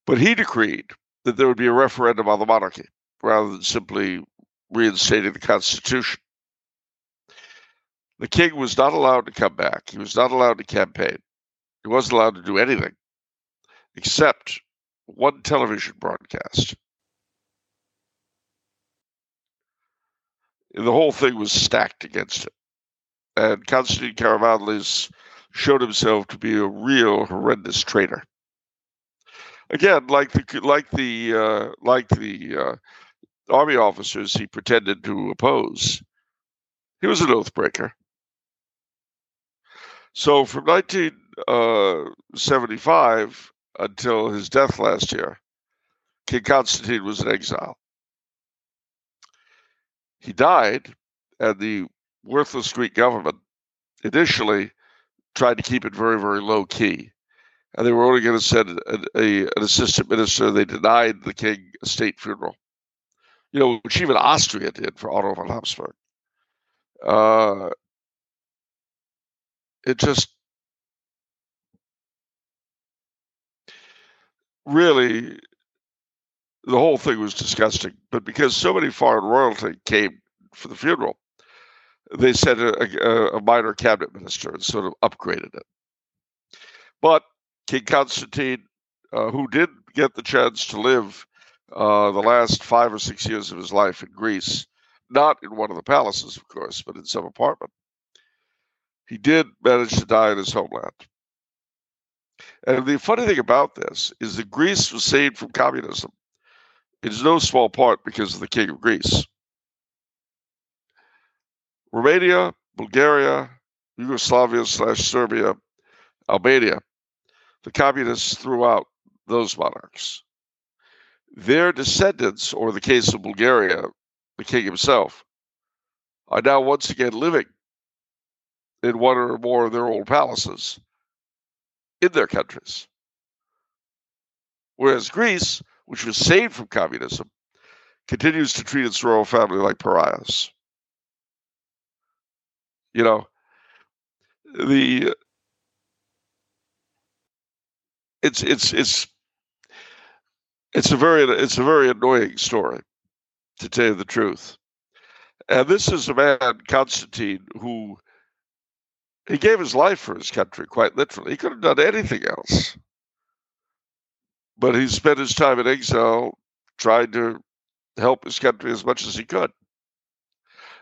But he decreed that there would be a referendum on the monarchy rather than simply reinstating the constitution. The king was not allowed to come back. He was not allowed to campaign. He wasn't allowed to do anything except one television broadcast. the whole thing was stacked against him. And Constantine Karamanlis showed himself to be a real horrendous traitor. Again, like the like the uh, like the uh, army officers he pretended to oppose, he was an oath breaker. So from 1975 uh, until his death last year, King Constantine was in exile. He died, and the worthless Greek government initially tried to keep it very, very low key. And they were only going to send a, an assistant minister. They denied the king a state funeral, you know, which even Austria did for Otto von Habsburg. Uh, it just really the whole thing was disgusting. But because so many foreign royalty came for the funeral, they sent a, a, a minor cabinet minister and sort of upgraded it. But King Constantine, uh, who did get the chance to live uh, the last five or six years of his life in Greece, not in one of the palaces, of course, but in some apartment, he did manage to die in his homeland. And the funny thing about this is that Greece was saved from communism it is no small part because of the King of Greece. Romania, Bulgaria, Yugoslavia slash Serbia, Albania, the communists threw out those monarchs. Their descendants, or the case of Bulgaria, the king himself, are now once again living in one or more of their old palaces in their countries. Whereas Greece, which was saved from communism, continues to treat its royal family like pariahs. You know, the it's it's it's it's a very it's a very annoying story, to tell you the truth. And this is a man, Constantine, who he gave his life for his country, quite literally. He could have done anything else. But he spent his time in exile trying to help his country as much as he could.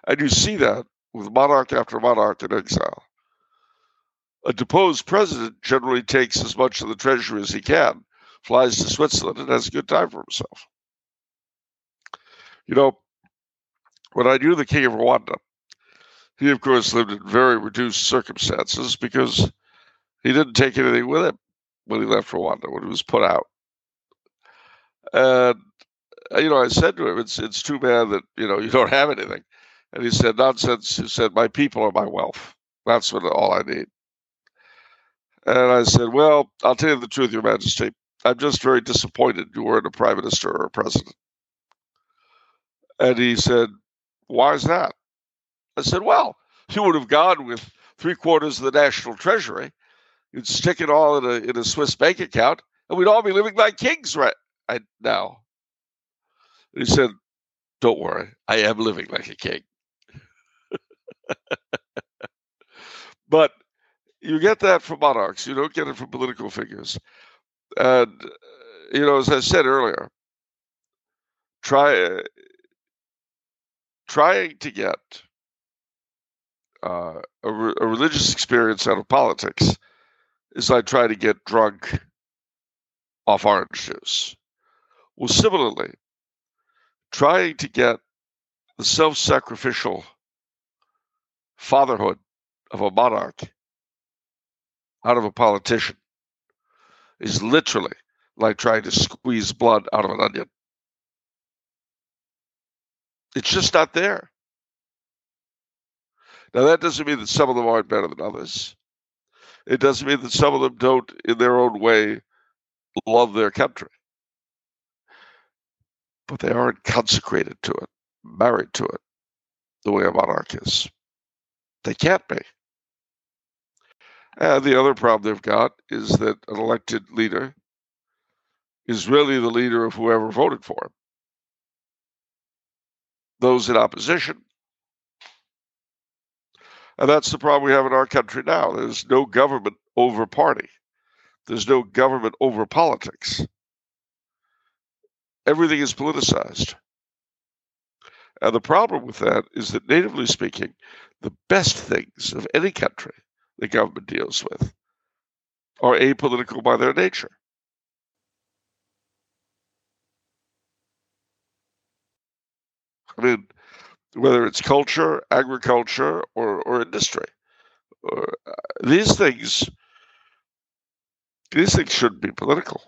And you see that with monarch after monarch in exile. A deposed president generally takes as much of the treasury as he can, flies to Switzerland, and has a good time for himself. You know, when I knew the king of Rwanda, he, of course, lived in very reduced circumstances because he didn't take anything with him when he left Rwanda, when he was put out. And, you know, I said to him, it's, it's too bad that, you know, you don't have anything. And he said, nonsense. He said, my people are my wealth. That's what all I need. And I said, well, I'll tell you the truth, Your Majesty. I'm just very disappointed you weren't a prime minister or a president. And he said, why is that? I said, well, you would have gone with three quarters of the national treasury. You'd stick it all in a, in a Swiss bank account, and we'd all be living like kings right now. And he said, don't worry, I am living like a king. <laughs> but you get that from monarchs. You don't get it from political figures. And, you know, as I said earlier, try trying to get uh, a, re- a, religious experience out of politics is like trying to get drunk off orange juice. Well, similarly, trying to get the self sacrificial fatherhood of a monarch out of a politician is literally like trying to squeeze blood out of an onion. It's just not there. Now, that doesn't mean that some of them aren't better than others. It doesn't mean that some of them don't, in their own way, love their country. But they aren't consecrated to it, married to it, the way a monarch is. They can't be. And the other problem they've got is that an elected leader is really the leader of whoever voted for him those in opposition. And that's the problem we have in our country now. There's no government over party, there's no government over politics. Everything is politicized. And the problem with that is that, natively speaking, the best things of any country the government deals with are apolitical by their nature. I mean, whether it's culture, agriculture, or, or industry. Or, uh, these things, these things shouldn't be political.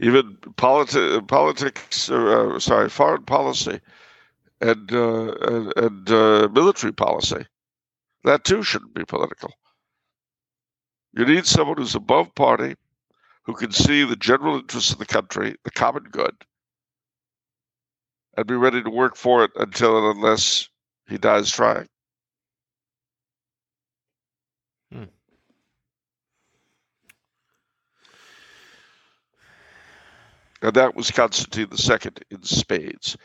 Even politi- politics, uh, sorry, foreign policy and uh, and, and uh, military policy, that too shouldn't be political. You need someone who's above party, who can see the general interests of the country, the common good, and be ready to work for it until and unless he dies trying. And that was Constantine II in spades.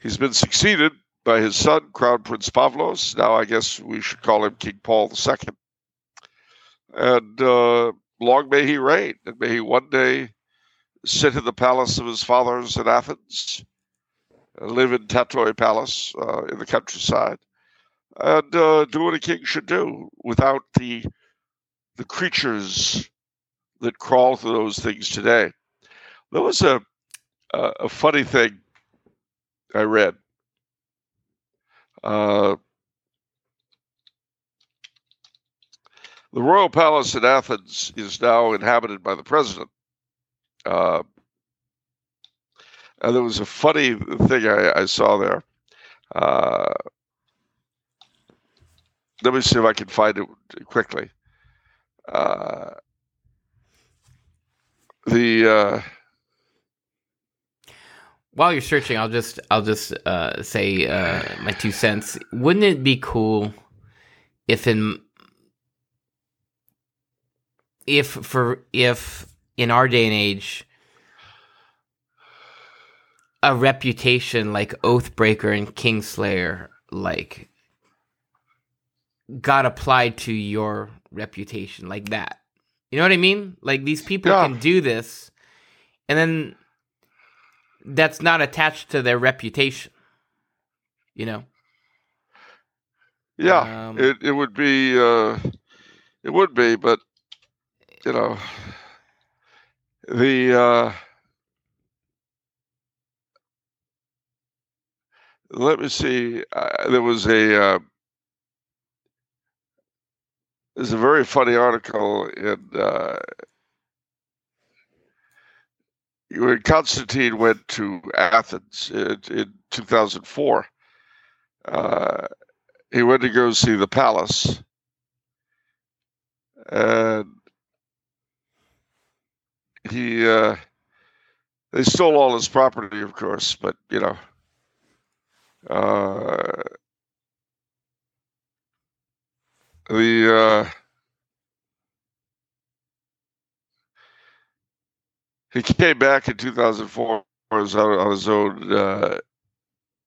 He's been succeeded by his son, Crown Prince Pavlos. Now I guess we should call him King Paul II and uh, long may he reign, and may he one day sit in the palace of his fathers in Athens, live in Tatoi Palace uh, in the countryside, and uh, do what a king should do without the the creatures that crawl through those things today. There was a a, a funny thing I read. Uh, The royal palace in Athens is now inhabited by the president. Uh, and there was a funny thing I, I saw there. Uh, let me see if I can find it quickly. Uh, the uh, While you're searching, I'll just I'll just uh, say uh, my two cents. Wouldn't it be cool if in if for if in our day and age a reputation like Oathbreaker and Kingslayer like got applied to your reputation like that. You know what I mean? Like these people Yeah. can do this and then that's not attached to their reputation. You know? yeah, Um, it it would be uh, it would be, but you know, the uh, let me see. Uh, there was a uh, there's a very funny article in uh, when Constantine went to Athens in, in 2004. Uh, he went to go see the palace, and he uh, they stole all his property, of course, but you know. Uh, the he came back in 2004 on his own, on his own uh,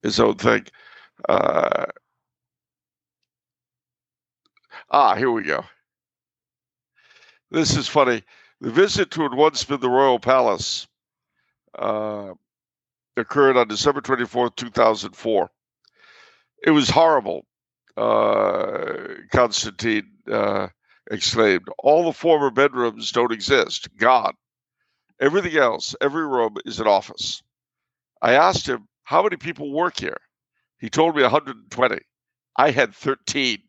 his own thing. Uh, ah, here we go. This is funny. The visit to had once been the royal palace uh, occurred on December 24th, 2004. It was horrible, uh, Constantine uh, exclaimed. All the former bedrooms don't exist, gone. Everything else, every room is an office. I asked him, How many people work here? He told me 120. I had 13.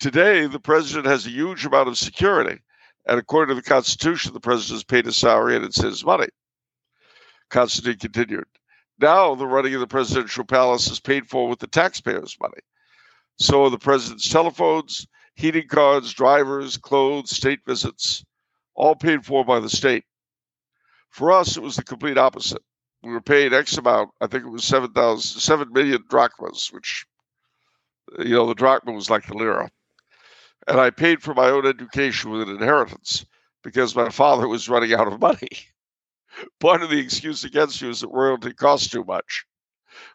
Today, the president has a huge amount of security, and according to the Constitution, the president is paid a salary and it's his money. Constantine continued. Now, the running of the presidential palace is paid for with the taxpayers' money. So are the president's telephones, heating cards, drivers, clothes, state visits, all paid for by the state. For us, it was the complete opposite. We were paid X amount. I think it was 7, 7 million drachmas, which, you know, the drachma was like the lira. And I paid for my own education with an inheritance because my father was running out of money. <laughs> Part of the excuse against you is that royalty costs too much,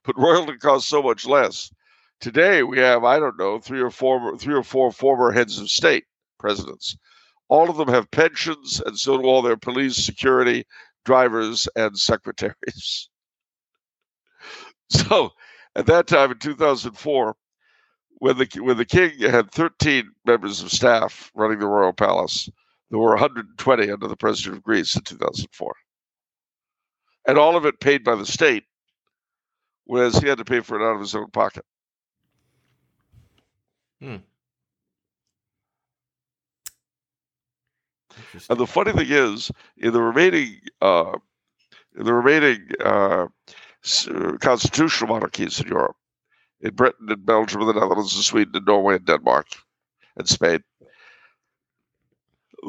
but royalty costs so much less. Today we have, I don't know, three or four, three or four former heads of state, presidents. All of them have pensions, and so do all their police, security, drivers, and secretaries. <laughs> So, at that time in 2004, when the when the king had 13 members of staff running the royal palace, there were 120 under the president of Greece in 2004 and all of it paid by the state, whereas he had to pay for it out of his own pocket. Hmm. And the funny thing is, in the remaining, uh, in the remaining uh, uh, constitutional monarchies in Europe, in Britain and Belgium and the Netherlands and Sweden and Norway and Denmark and Spain,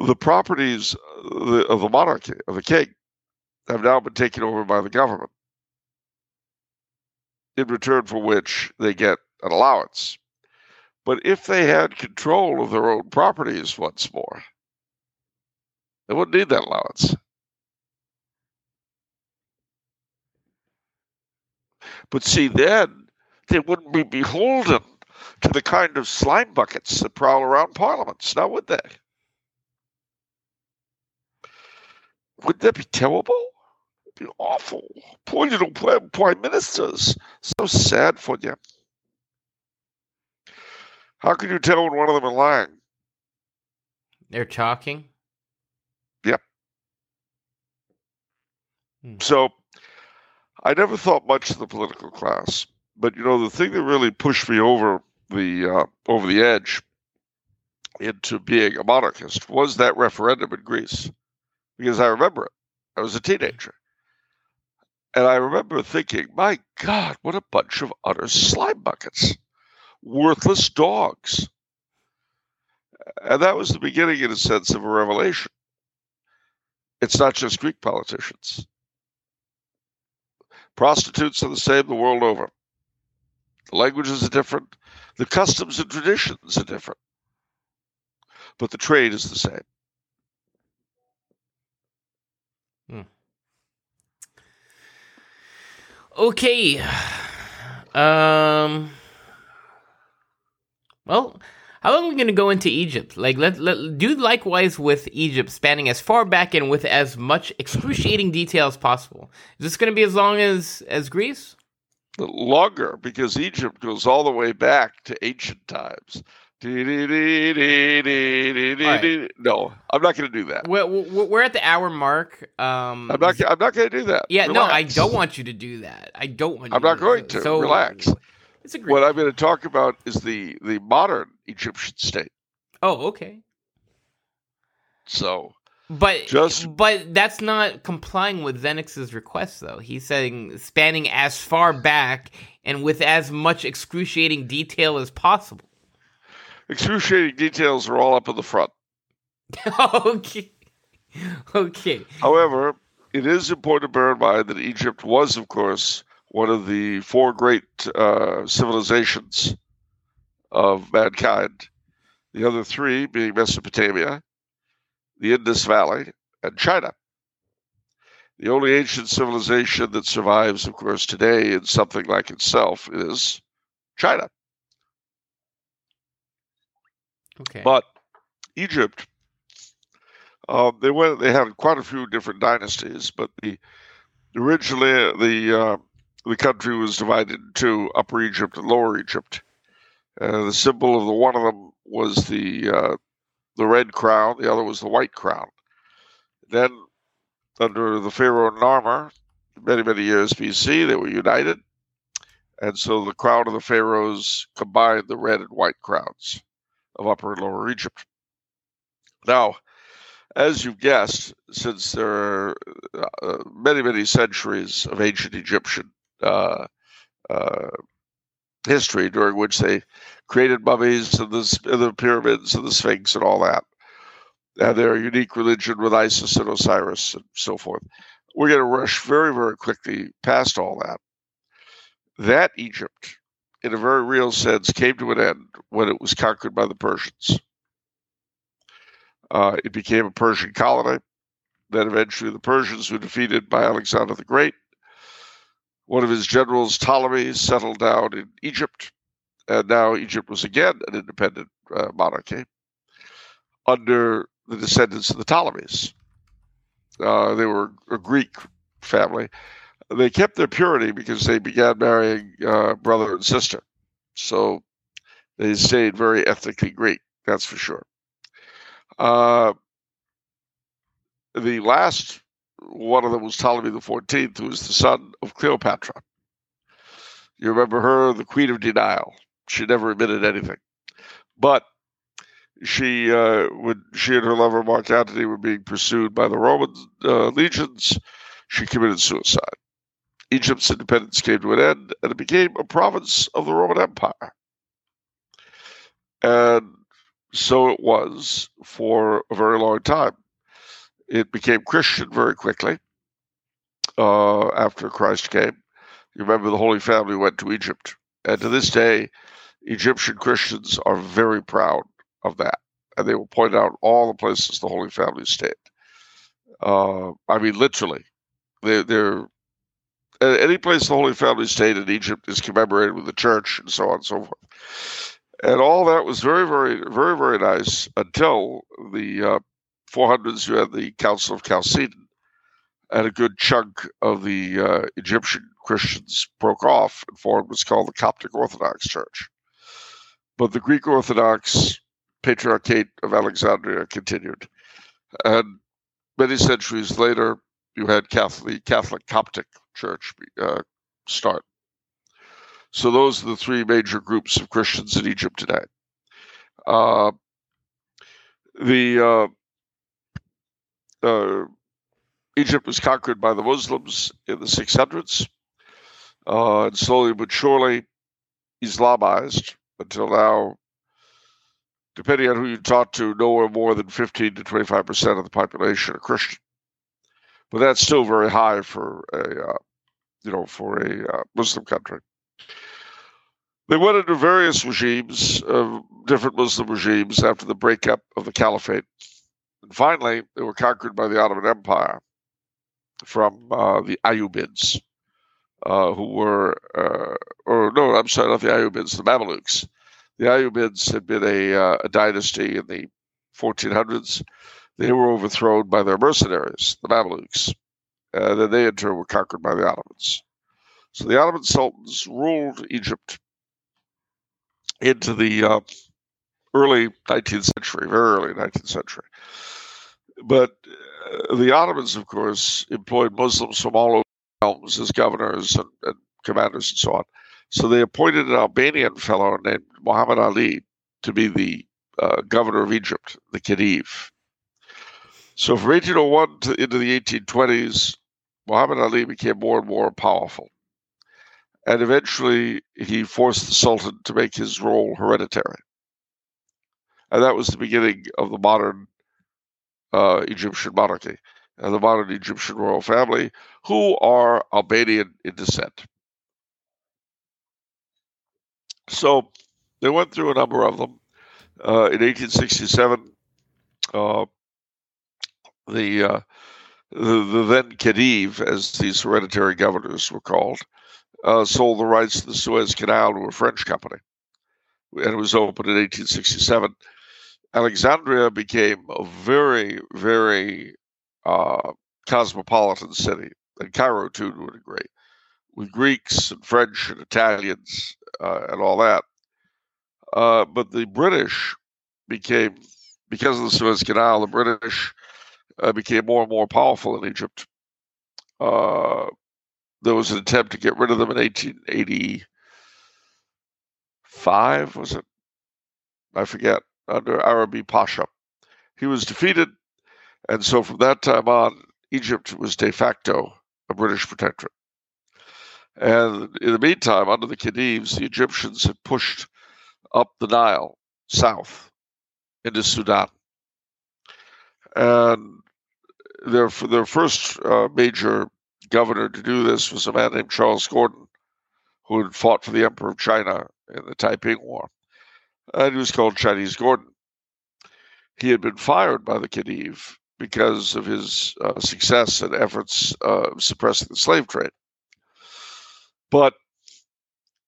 the properties of the, of the monarchy of the king have now been taken over by the government, in return for which they get an allowance. But if they had control of their own properties once more, they wouldn't need that allowance. But see, then they wouldn't be beholden to the kind of slime buckets that prowl around parliaments, now would they? Wouldn't that be terrible? It'd be awful. Poor little prime ministers. So sad for them. How can you tell when one of them is lying? They're talking. So I never thought much of the political class, but you know the thing that really pushed me over the uh, over the edge into being a monarchist was that referendum in Greece, because I remember it. I was a teenager, and I remember thinking, "My God, what a bunch of utter slime buckets! worthless dogs. And that was the beginning, in a sense, of a revelation. It's not just Greek politicians. Prostitutes are the same the world over. The languages are different, the customs and traditions are different, but the trade is the same. Hmm. Okay. <sighs> Um. Well, how long are we going to go into Egypt? Like, let, let do likewise with Egypt, spanning as far back and with as much excruciating detail as possible. Is this going to be as long as as Greece? Longer, because Egypt goes all the way back to ancient times. Right. No, I'm not going to do that. We're, we're at the hour mark. Um, I'm not. I'm not going to do that. Yeah, Relax. no, I don't want you to do that. I don't want. I'm not going to. So, Relax. It's a great. What I'm going to talk about is the the modern Egyptian state. Oh, okay. So, but just but that's not complying with Xenix's request, though. He's saying spanning as far back and with as much excruciating detail as possible. Excruciating details are all up in the front. <laughs> okay. Okay. However, it is important to bear in mind that Egypt was, of course, one of the four great uh, civilizations of mankind. The other three being Mesopotamia, the Indus Valley, and China. The only ancient civilization that survives, of course, today in something like itself is China. Okay. But Egypt, uh, they went. They had quite a few different dynasties, but the originally the uh, the country was divided into Upper Egypt and Lower Egypt. The symbol of the one of them was the uh, the red crown, the other was the white crown. Then, under the Pharaoh Narmer, many many years BC, they were united, and so the crown of the pharaohs combined the red and white crowns of Upper and Lower Egypt. Now, as you've guessed, since there are uh, many, many centuries of ancient Egyptian uh, uh, history during which they created mummies and the, the pyramids and the Sphinx and all that, and their unique religion with Isis and Osiris and so forth. We're going to rush very, very quickly past all that. That Egypt in a very real sense, came to an end when it was conquered by the Persians. Uh, it became a Persian colony. Then eventually the Persians were defeated by Alexander the Great. One of his generals, Ptolemy, settled down in Egypt, and now Egypt was again an independent uh, monarchy under the descendants of the Ptolemies. Uh, they were a Greek family, they kept their purity because they began marrying uh, brother and sister. So they stayed very ethnically Greek, that's for sure. Uh, the last one of them was Ptolemy the 14th, who was the son of Cleopatra. You remember her, the queen of denial. She never admitted anything. But she, uh, when she and her lover Mark Antony were being pursued by the Roman uh, legions, she committed suicide. Egypt's independence came to an end and it became a province of the Roman Empire. And so it was for a very long time. It became Christian very quickly uh, after Christ came. You remember the Holy Family went to Egypt. And to this day, Egyptian Christians are very proud of that. And they will point out all the places the Holy Family stayed. Uh, I mean, literally, they're, they're any place the Holy Family stayed in Egypt is commemorated with the church and so on and so forth. And all that was very, very, very, very nice until the uh, 400s. You had the Council of Chalcedon, and a good chunk of the uh, Egyptian Christians broke off and formed what's called the Coptic Orthodox Church. But the Greek Orthodox Patriarchate of Alexandria continued. And many centuries later, you had Catholic, Catholic Coptic Church uh, start. So those are the three major groups of Christians in Egypt today. Uh, the uh, Egypt was conquered by the Muslims in the 600s, uh, and slowly but surely Islamized until now, depending on who you talk to, nowhere more than 15 to 25 percent of the population are Christian. But that's still very high for a, uh, you know, for a uh, Muslim country. They went into various regimes, uh, different Muslim regimes, after the breakup of the caliphate. And finally, they were conquered by the Ottoman Empire from uh, the Ayyubids, uh, who were, uh, or no, I'm sorry, not the Ayyubids, the Mamluks. The Ayyubids had been a, uh, a dynasty in the 1400s. They were overthrown by their mercenaries, the Mamluks. Uh, then they, in turn, were conquered by the Ottomans. So the Ottoman sultans ruled Egypt into the uh, early 19th century, very early 19th century. But uh, the Ottomans, of course, employed Muslims from all over realms as governors and, and, commanders and so on. So they appointed an Albanian fellow named Muhammad Ali to be the uh, governor of Egypt, the Khedive. So from 1801 to into the 1820s, Muhammad Ali became more and more powerful. And eventually he forced the Sultan to make his role hereditary. And that was the beginning of the modern uh, Egyptian monarchy and the modern Egyptian royal family, who are Albanian in descent. So they went through a number of them. Uh, in 1867, uh, the, uh, the, the then Khedive, as these hereditary governors were called, uh, sold the rights to the Suez Canal to a French company, and it was opened in 1867. Alexandria became a very, very uh, cosmopolitan city, and Cairo too to a degree, with Greeks and French and Italians uh, and all that. Uh, but the British became, because of the Suez Canal, the British uh, became more and more powerful in Egypt. Uh, there was an attempt to get rid of them in 1885, was it? I forget under Arabi Pasha. He was defeated, and so from that time on, Egypt was de facto a British protectorate. And in the meantime, under the Khedives, the Egyptians had pushed up the Nile south into Sudan. And their, their first uh, major governor to do this was a man named Charles Gordon, who had fought for the Emperor of China in the Taiping War and he was called Chinese Gordon. He had been fired by the Khedive because of his uh, success and efforts uh, suppressing the slave trade. But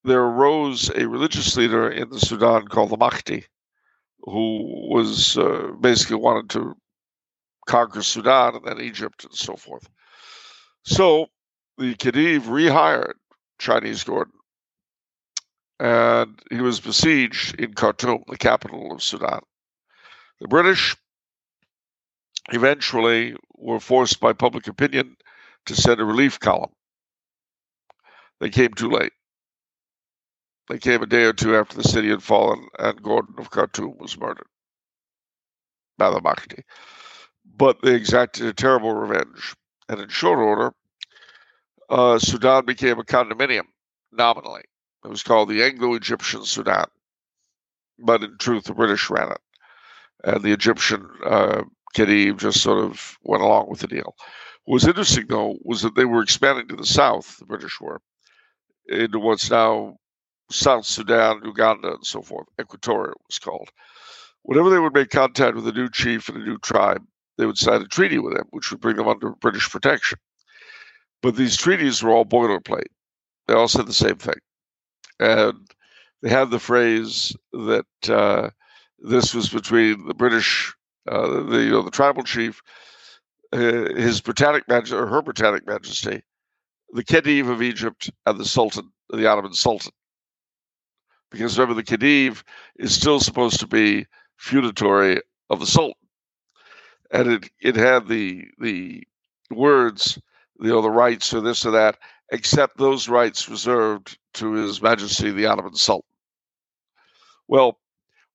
there arose a religious leader in the Sudan called the Mahdi, who was uh, basically wanted to conquer Sudan and then Egypt and so forth. So the Khedive rehired Chinese Gordon and he was besieged in Khartoum, the capital of Sudan. The British eventually were forced by public opinion to send a relief column. They came too late. They came a day or two after the city had fallen and Gordon of Khartoum was murdered by the Mahdi. But they exacted a terrible revenge. And in short order, uh, Sudan became a condominium, nominally. It was called the Anglo Egyptian Sudan. But in truth, the British ran it. And the Egyptian uh, Khedive just sort of went along with the deal. What was interesting, though, was that they were expanding to the south, the British were, into what's now South Sudan, Uganda, and so forth. Equatoria was called. Whenever they would make contact with a new chief and a new tribe, they would sign a treaty with them, which would bring them under British protection. But these treaties were all boilerplate. They all said the same thing and they had the phrase that uh, this was between the British, uh, the you know the tribal chief, uh, his Britannic Majesty or her Britannic Majesty, the Khedive of Egypt, and the Sultan, the Ottoman Sultan. Because remember, the Khedive is still supposed to be feudatory of the Sultan, and it it had the the words, you know, the rights or this or that, except those rights reserved to His Majesty the Ottoman Sultan. Well,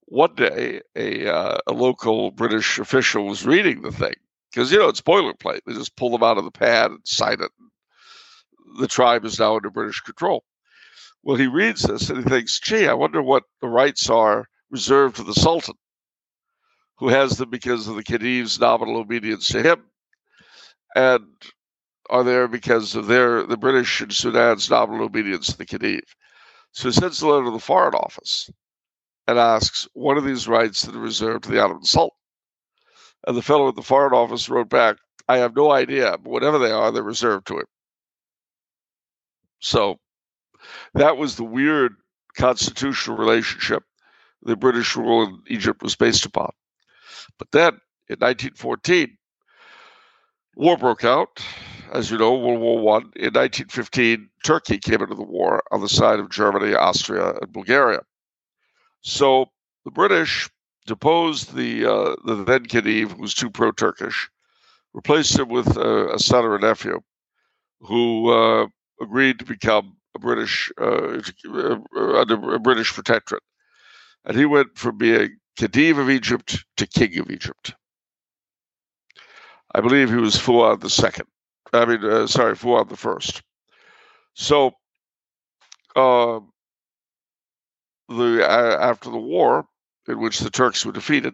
one day a, uh, a local British official was reading the thing because you know it's boilerplate. They just pull them out of the pad and sign it. The tribe is now under British control. Well, he reads this and he thinks, gee, I wonder what the rights are reserved to the Sultan, who has them because of the Khedive's nominal obedience to him, and are there because of their the British and Sudan's nominal obedience to the Khedive. So he sends a letter to the Foreign Office and asks, what are these rights that are reserved to the Ottoman Sultan? And the fellow at the Foreign Office wrote back, I have no idea, but whatever they are, they're reserved to him. So that was the weird constitutional relationship the British rule in Egypt was based upon. But then in 1914, war broke out. As you know, World War One. In 1915, Turkey came into the war on the side of Germany, Austria, and Bulgaria. So the British deposed the uh, the then Khedive, who was too pro-Turkish, replaced him with a son or a nephew, who uh, agreed to become a British uh, uh, under a British protectorate, and he went from being Khedive of Egypt to King of Egypt. I believe he was Fuad second. I mean, uh, sorry, Fuad the first. So, uh, the uh, after the war, in which the Turks were defeated,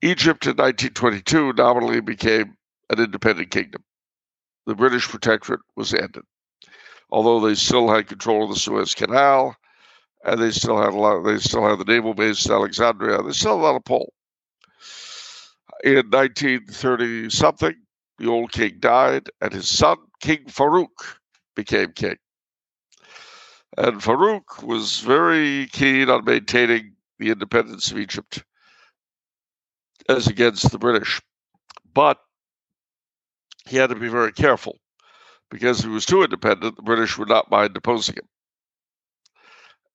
Egypt in 1922 nominally became an independent kingdom. The British protectorate was ended, although they still had control of the Suez Canal, and they still had a lot. They still had the naval base in Alexandria. They still had a lot of pull. In 1930 something, the old king died, and his son, King Farouk, became king. And Farouk was very keen on maintaining the independence of Egypt as against the British. But he had to be very careful because if he was too independent, the British would not mind deposing him.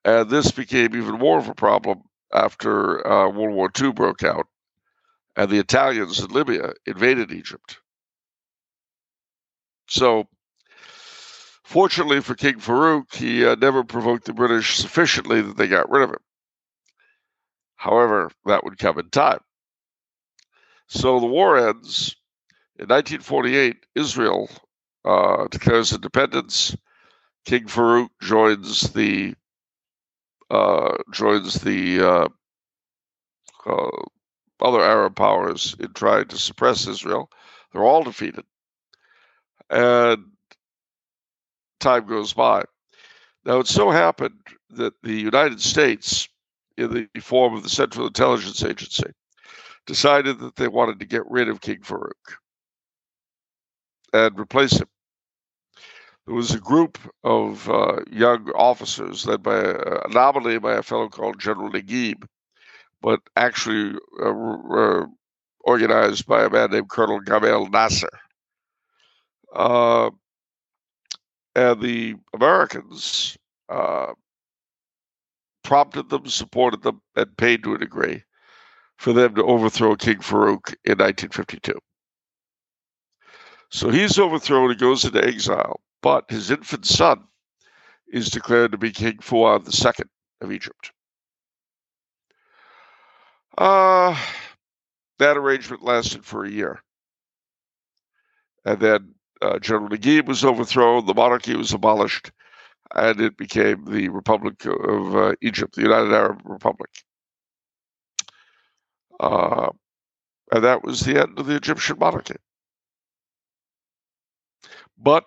And this became even more of a problem after uh, World War II broke out and the Italians in Libya invaded Egypt. So, fortunately for King Farouk, he uh, never provoked the British sufficiently that they got rid of him. However, that would come in time. So the war ends. In 1948, Israel uh, declares independence. King Farouk joins the uh, joins the uh, uh, other Arab powers in trying to suppress Israel. They're all defeated, and time goes by. Now, it so happened that the United States, in the form of the Central Intelligence Agency, decided that they wanted to get rid of King Farouk and replace him. There was a group of uh, young officers led by a, nominally by a fellow called General Naguib, but actually uh, uh, organized by a man named Colonel Gamal Nasser. Uh, and the Americans uh, prompted them, supported them, and paid to a degree for them to overthrow King Farouk in 1952. So he's overthrown, he goes into exile, but his infant son is declared to be King Fuad II of Egypt. Uh, that arrangement lasted for a year. And then uh, General Naguib was overthrown, the monarchy was abolished, and it became the Republic of uh, Egypt, the United Arab Republic. Uh, and that was the end of the Egyptian monarchy. But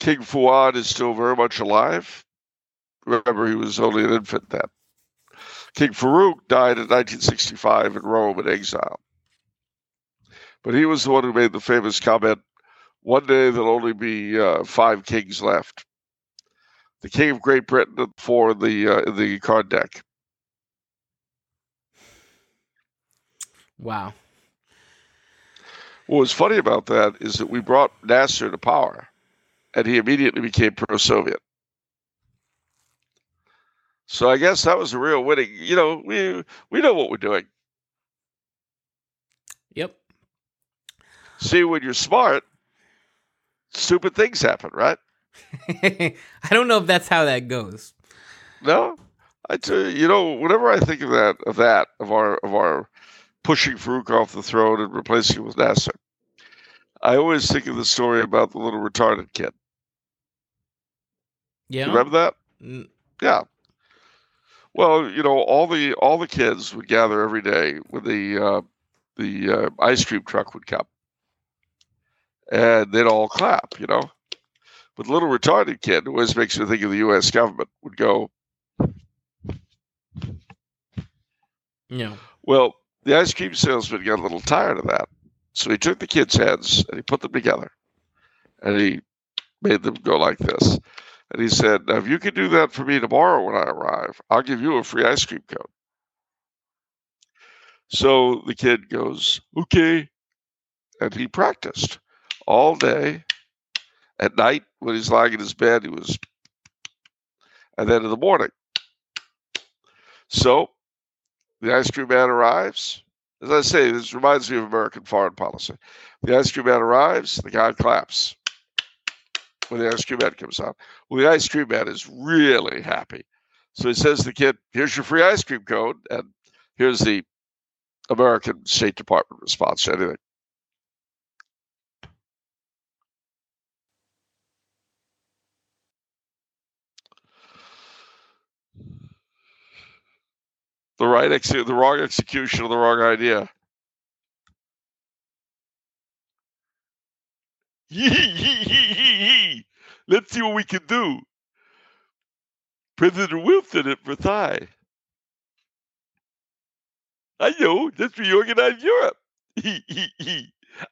King Fuad is still very much alive. Remember, he was only an infant then. King Farouk died in 1965 in Rome in exile. But he was the one who made the famous comment one day there'll only be uh, five kings left. The King of Great Britain for the uh, the card deck. Wow. What was funny about that is that we brought Nasser to power, and he immediately became pro-Soviet. So I guess that was a real winning. You know, we we know what we're doing. Yep. See, when you're smart, stupid things happen, right? <laughs> I don't know if that's how that goes. No, I tell you, you know, whenever I think of that, of that, of our, of our pushing Farouk off the throne and replacing him with Nasser, I always think of the story about the little retarded kid. Yeah. You remember that? Mm. Yeah. Well, you know, all the all the kids would gather every day when the uh, the uh, ice cream truck would come, and they'd all clap. You know, but the little retarded kid, who always makes me think of the U.S. government, would go, Yeah. Well, the ice cream salesman got a little tired of that. So he took the kids' heads and he put them together and he made them go like this. And he said, Now, if you can do that for me tomorrow when I arrive, I'll give you a free ice cream cone. So the kid goes, Okay. And he practiced all day. At night, when he's lying in his bed, he was, and then in the morning. So the ice cream man arrives. As I say, this reminds me of American foreign policy. The ice cream man arrives, the guy claps when the ice cream man comes out. Well, the ice cream man is really happy. So he says to the kid, Here's your free ice cream cone. And here's the American State Department response to anything. The right ex- the wrong execution of the wrong idea. Let's see what we can do. President Wilson at Versailles. I know, let's reorganize Europe. <laughs>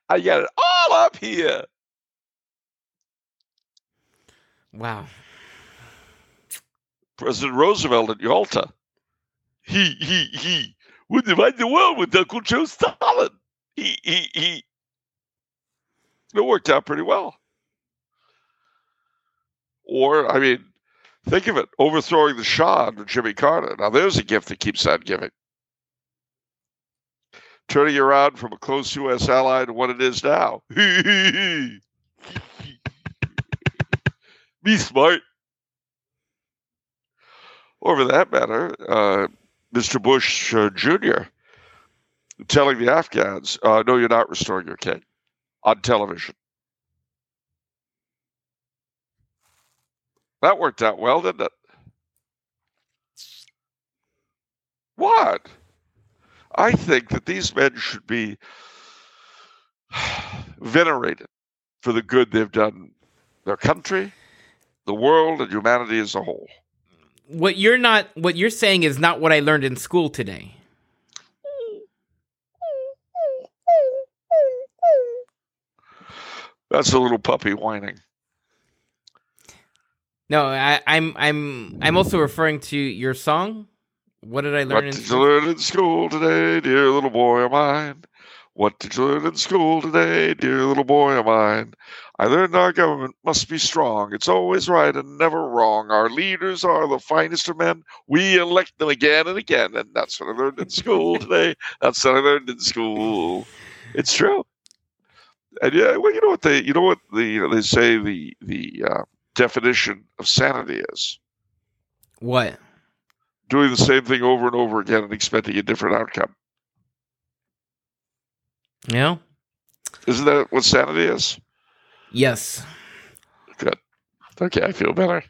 I got it all up here. Wow. President Roosevelt at Yalta. He, he, he would divide the world with Uncle Joe Stalin. He, he, he. It worked out pretty well. Or, I mean, think of it overthrowing the Shah under Jimmy Carter. Now, there's a gift that keeps on giving. Turning around from a close U.S. ally to what it is now. <laughs> He, he, he. Be smart. Or, for that matter, uh, Mr. Bush uh, Jr. telling the Afghans, uh, no, you're not restoring your king on television. That worked out well, didn't it? What? I think that these men should be <sighs> venerated for the good they've done their country, the world, and humanity as a whole. What you're not what you're saying is not what I learned in school today. That's a little puppy whining. No, I, I'm I'm I'm also referring to your song. What did I learn What in did you learn in school today, dear little boy of mine? What did you learn in school today, dear little boy of mine? I learned our government must be strong. It's always right and never wrong. Our leaders are the finest of men. We elect them again and again. And that's what I learned in school <laughs> today. That's what I learned in school. It's true. And yeah, well, you know what they, you know what the, you know, they say the the uh, definition of sanity is What? doing the same thing over and over again and expecting a different outcome. Yeah. Isn't that what sanity is? Yes. Good. Okay, I feel better.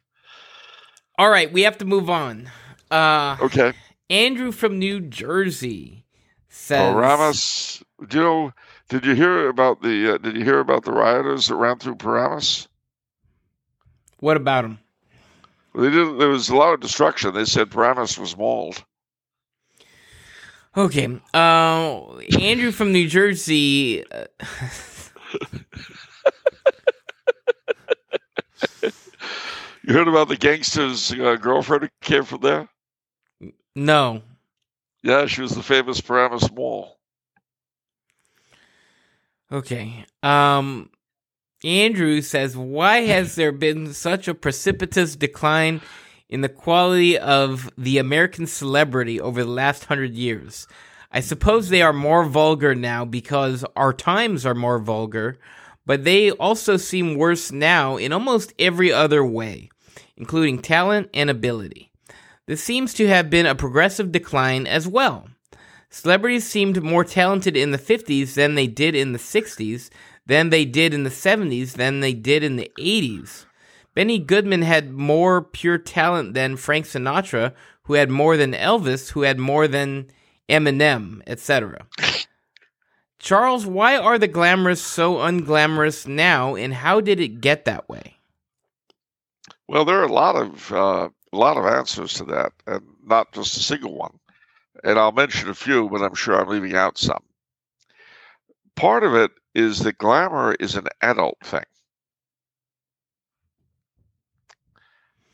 All right, we have to move on. Uh, Okay. Andrew from New Jersey says. Paramus. Do you know? Did you hear about the? Uh, did you hear about the rioters that ran through Paramus? What about them? They did. There was a lot of destruction. They said Paramus was mauled. Okay. Uh, Andrew from New Jersey. <laughs> <laughs> You heard about the gangster's uh, girlfriend who came from there? no. Yeah, she was the famous Paramus Mall. Okay. Um, Andrew says, why has <laughs> there been such a precipitous decline in the quality of the American celebrity over the last hundred years? I suppose they are more vulgar now because our times are more vulgar, but they also seem worse now in almost every other way, including talent and ability. This seems to have been a progressive decline as well. Celebrities seemed more talented in the 50s than they did in the 60s, than they did in the 70s, than they did in the 80s. Benny Goodman had more pure talent than Frank Sinatra, who had more than Elvis, who had more than Eminem, etc. Charles, why are the glamorous so unglamorous now, and how did it get that way? Well, there are a lot of uh, a lot of answers to that, and not just a single one. And I'll mention a few, but I'm sure I'm leaving out some. Part of it is that glamour is an adult thing.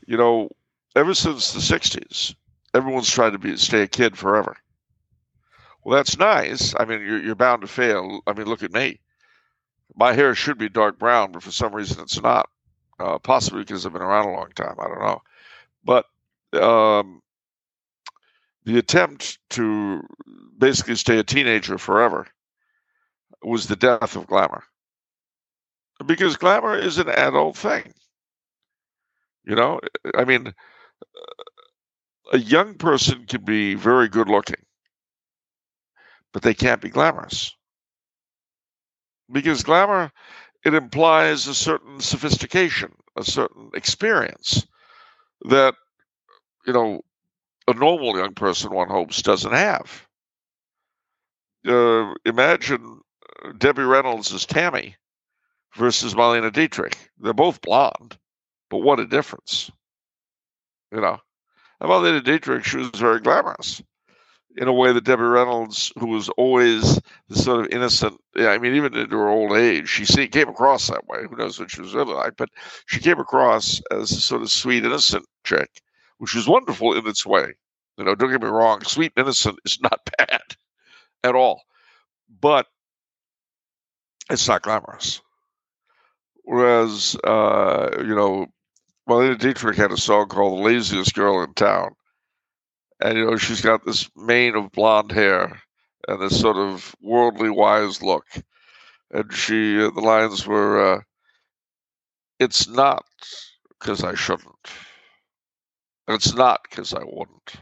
You know, ever since the 60s, everyone's tried to be stay a kid forever. Well, that's nice. I mean, you're, you're bound to fail. I mean, look at me. My hair should be dark brown, but for some reason it's not. Uh, possibly because I've been around a long time. I don't know. But um, the attempt to basically stay a teenager forever was the death of glamour. Because glamour is an adult thing. You know, I mean, a young person can be very good looking, but they can't be glamorous. Because glamour, it implies a certain sophistication, a certain experience that, you know, a normal young person, one hopes, doesn't have. Uh, imagine uh, Debbie Reynolds as Tammy versus Marlene Dietrich. They're both blonde, but what a difference. You know, and Marlene Dietrich, she was very glamorous in a way that Debbie Reynolds, who was always the sort of innocent, yeah, I mean, even into her old age, she see, came across that way. Who knows what she was really like? But she came across as a sort of sweet, innocent chick, which was wonderful in its way. You know, don't get me wrong, sweet innocent is <laughs> not bad at all, but it's not glamorous. Whereas, uh, you know, Marlene Dietrich had a song called "The Laziest Girl in Town," and you know she's got this mane of blonde hair and this sort of worldly wise look, and she uh, the lines were, uh, "It's not because I shouldn't, it's not because I wouldn't,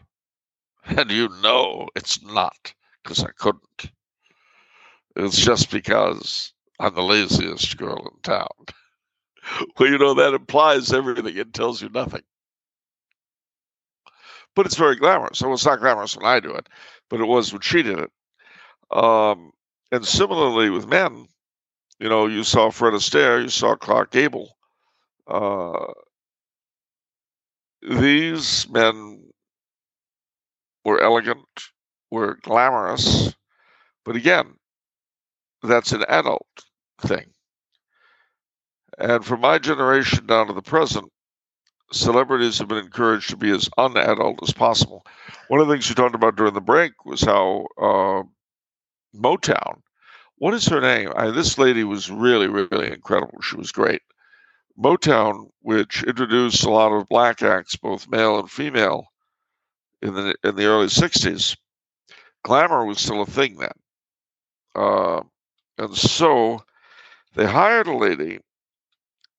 and you know it's not because I couldn't. It's just because I'm the laziest girl in town." <laughs> well, you know that implies everything; it tells you nothing but it's very glamorous. So it's not glamorous when I do it, but it was when she did it. Um, and similarly with men, you know, you saw Fred Astaire, you saw Clark Gable. Uh, these men were elegant, were glamorous, but again, that's an adult thing. And from my generation down to the present, celebrities have been encouraged to be as unadult as possible. One of the things you talked about during the break was how uh, Motown. What is her name? I, this lady was really, really incredible. She was great. Motown, which introduced a lot of black acts, both male and female, in the in the early '60s, glamour was still a thing then, uh, and so they hired a lady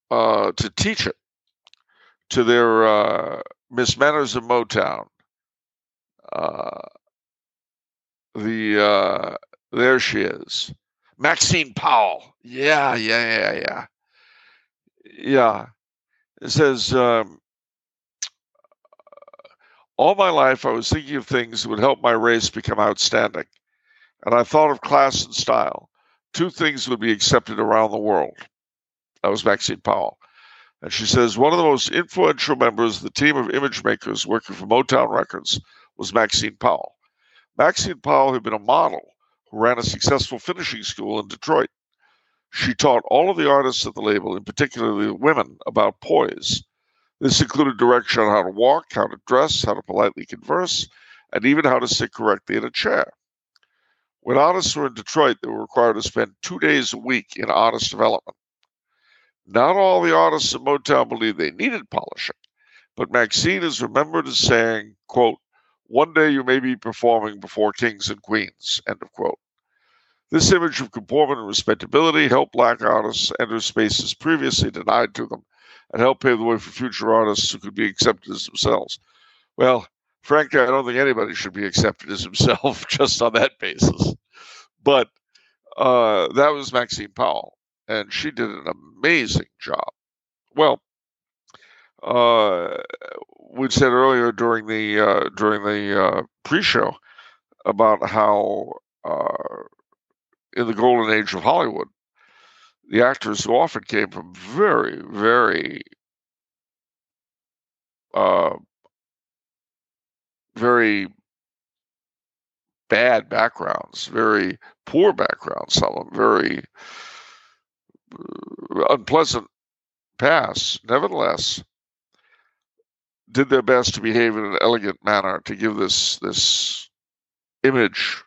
uh, to teach it to their uh, Miss Manners of Motown. Uh, the uh, there she is, Maxine Powell. Yeah, yeah, yeah, yeah, yeah. It says, um, all my life I was thinking of things that would help my race become outstanding, and I thought of class and style. Two things would be accepted around the world. That was Maxine Powell. And she says one of the most influential members of the team of image makers working for Motown Records was Maxine Powell. Maxine Powell had been a model who ran a successful finishing school in Detroit. She taught all of the artists at the label, and particularly women, about poise. This included direction on how to walk, how to dress, how to politely converse, and even how to sit correctly in a chair. When artists were in Detroit, they were required to spend two days a week in artist development. Not all the artists at Motown believed they needed polishing, but Maxine is remembered as saying, quote, one day you may be performing before kings and queens, end of quote. This image of conformity and respectability helped black artists enter spaces previously denied to them and helped pave the way for future artists who could be accepted as themselves. Well, frankly, I don't think anybody should be accepted as himself <laughs> just on that basis. But uh, that was Maxine Powell and she did an amazing job. Well, uh, we said earlier during the uh, during the uh, pre-show about how uh, in the golden age of Hollywood, the actors who often came from very very uh, very bad backgrounds, very poor backgrounds, some of them very unpleasant pass, nevertheless, did their best to behave in an elegant manner to give this this image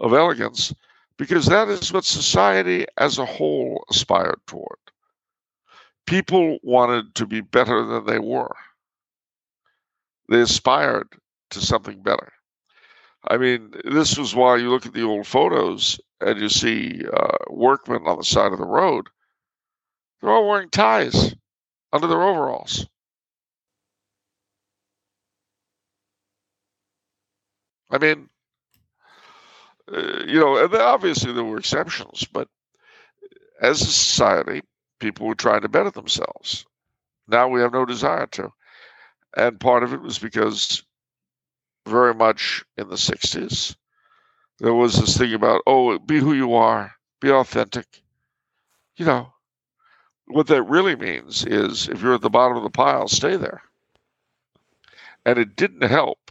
of elegance, because that is what society as a whole aspired toward. People wanted to be better than they were. They aspired to something better. I mean, this was why you look at the old photos and you see uh, workmen on the side of the road. They're all wearing ties under their overalls. I mean, uh, you know, and obviously there were exceptions, but as a society, people were trying to better themselves. Now we have no desire to. And part of it was because very much in the 60s. There was this thing about, oh, be who you are, be authentic. You know, what that really means is if you're at the bottom of the pile, stay there. And it didn't help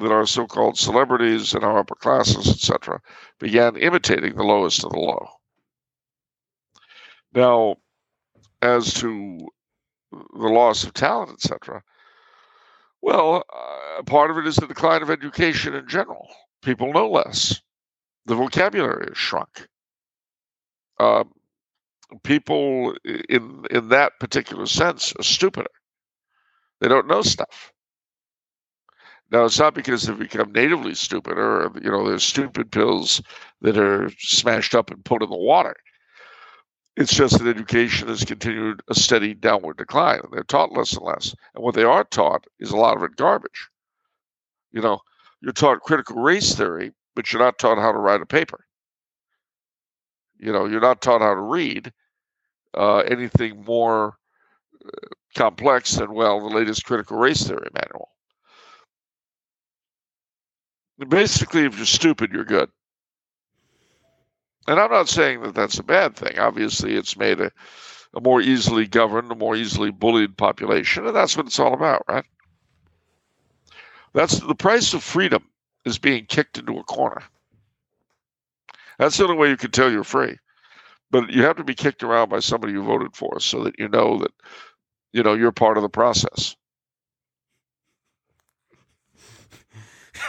that our so called celebrities and our upper classes, etc., began imitating the lowest of the low. Now, as to the loss of talent, etc., well, uh, part of it is the decline of education in general. People know less. The vocabulary has shrunk. Uh, people in in that particular sense are stupider. They don't know stuff. Now it's not because they've become natively stupid or you know there's stupid pills that are smashed up and put in the water. It's just that education has continued a steady downward decline, and they're taught less and less. And what they are taught is a lot of it garbage. You know, you're taught critical race theory, but you're not taught how to write a paper. You know, you're not taught how to read uh, anything more uh, complex than, well, the latest critical race theory manual. Basically, if you're stupid, you're good. And I'm not saying that that's a bad thing. Obviously, it's made a, a more easily governed, a more easily bullied population, and that's what it's all about, right? That's the price of freedom is being kicked into a corner. That's the only way you can tell you're free. But you have to be kicked around by somebody you voted for so that you know that you know you're part of the process.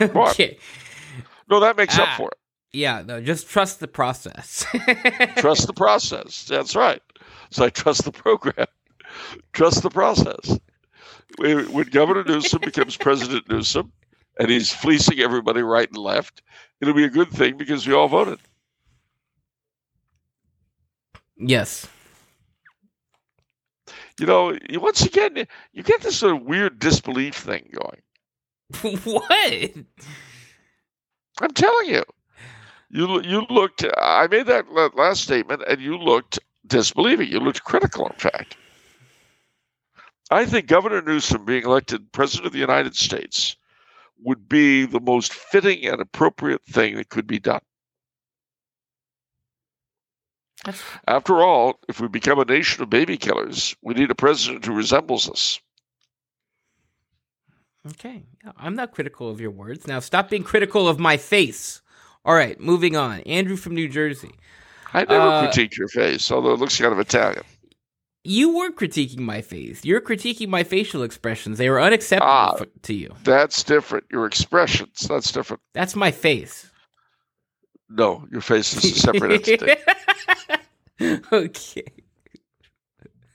okay. No, that makes ah. up for it. Yeah, no, just trust the process. <laughs> trust the process. That's right. So I trust the program. <laughs> Trust the process. When Governor Newsom becomes President Newsom and he's fleecing everybody right and left, it'll be a good thing because we all voted. Yes. You know, once again, you get this sort of weird disbelief thing going. <laughs> what? I'm telling you. You you looked. I made that last statement, and you looked disbelieving. You looked critical, in fact. I think Governor Newsom being elected president of the United States would be the most fitting and appropriate thing that could be done. After all, if we become a nation of baby killers, we need a president who resembles us. Okay. I'm not critical of your words. Now stop being critical of my face. All right, moving on. Andrew from New Jersey. I never uh, critiqued your face, although it looks kind of Italian. You were critiquing my face. You're critiquing my facial expressions. They were unacceptable ah, for, to you. That's different. Your expressions. That's different. That's my face. No, your face is a separate entity. <laughs> okay.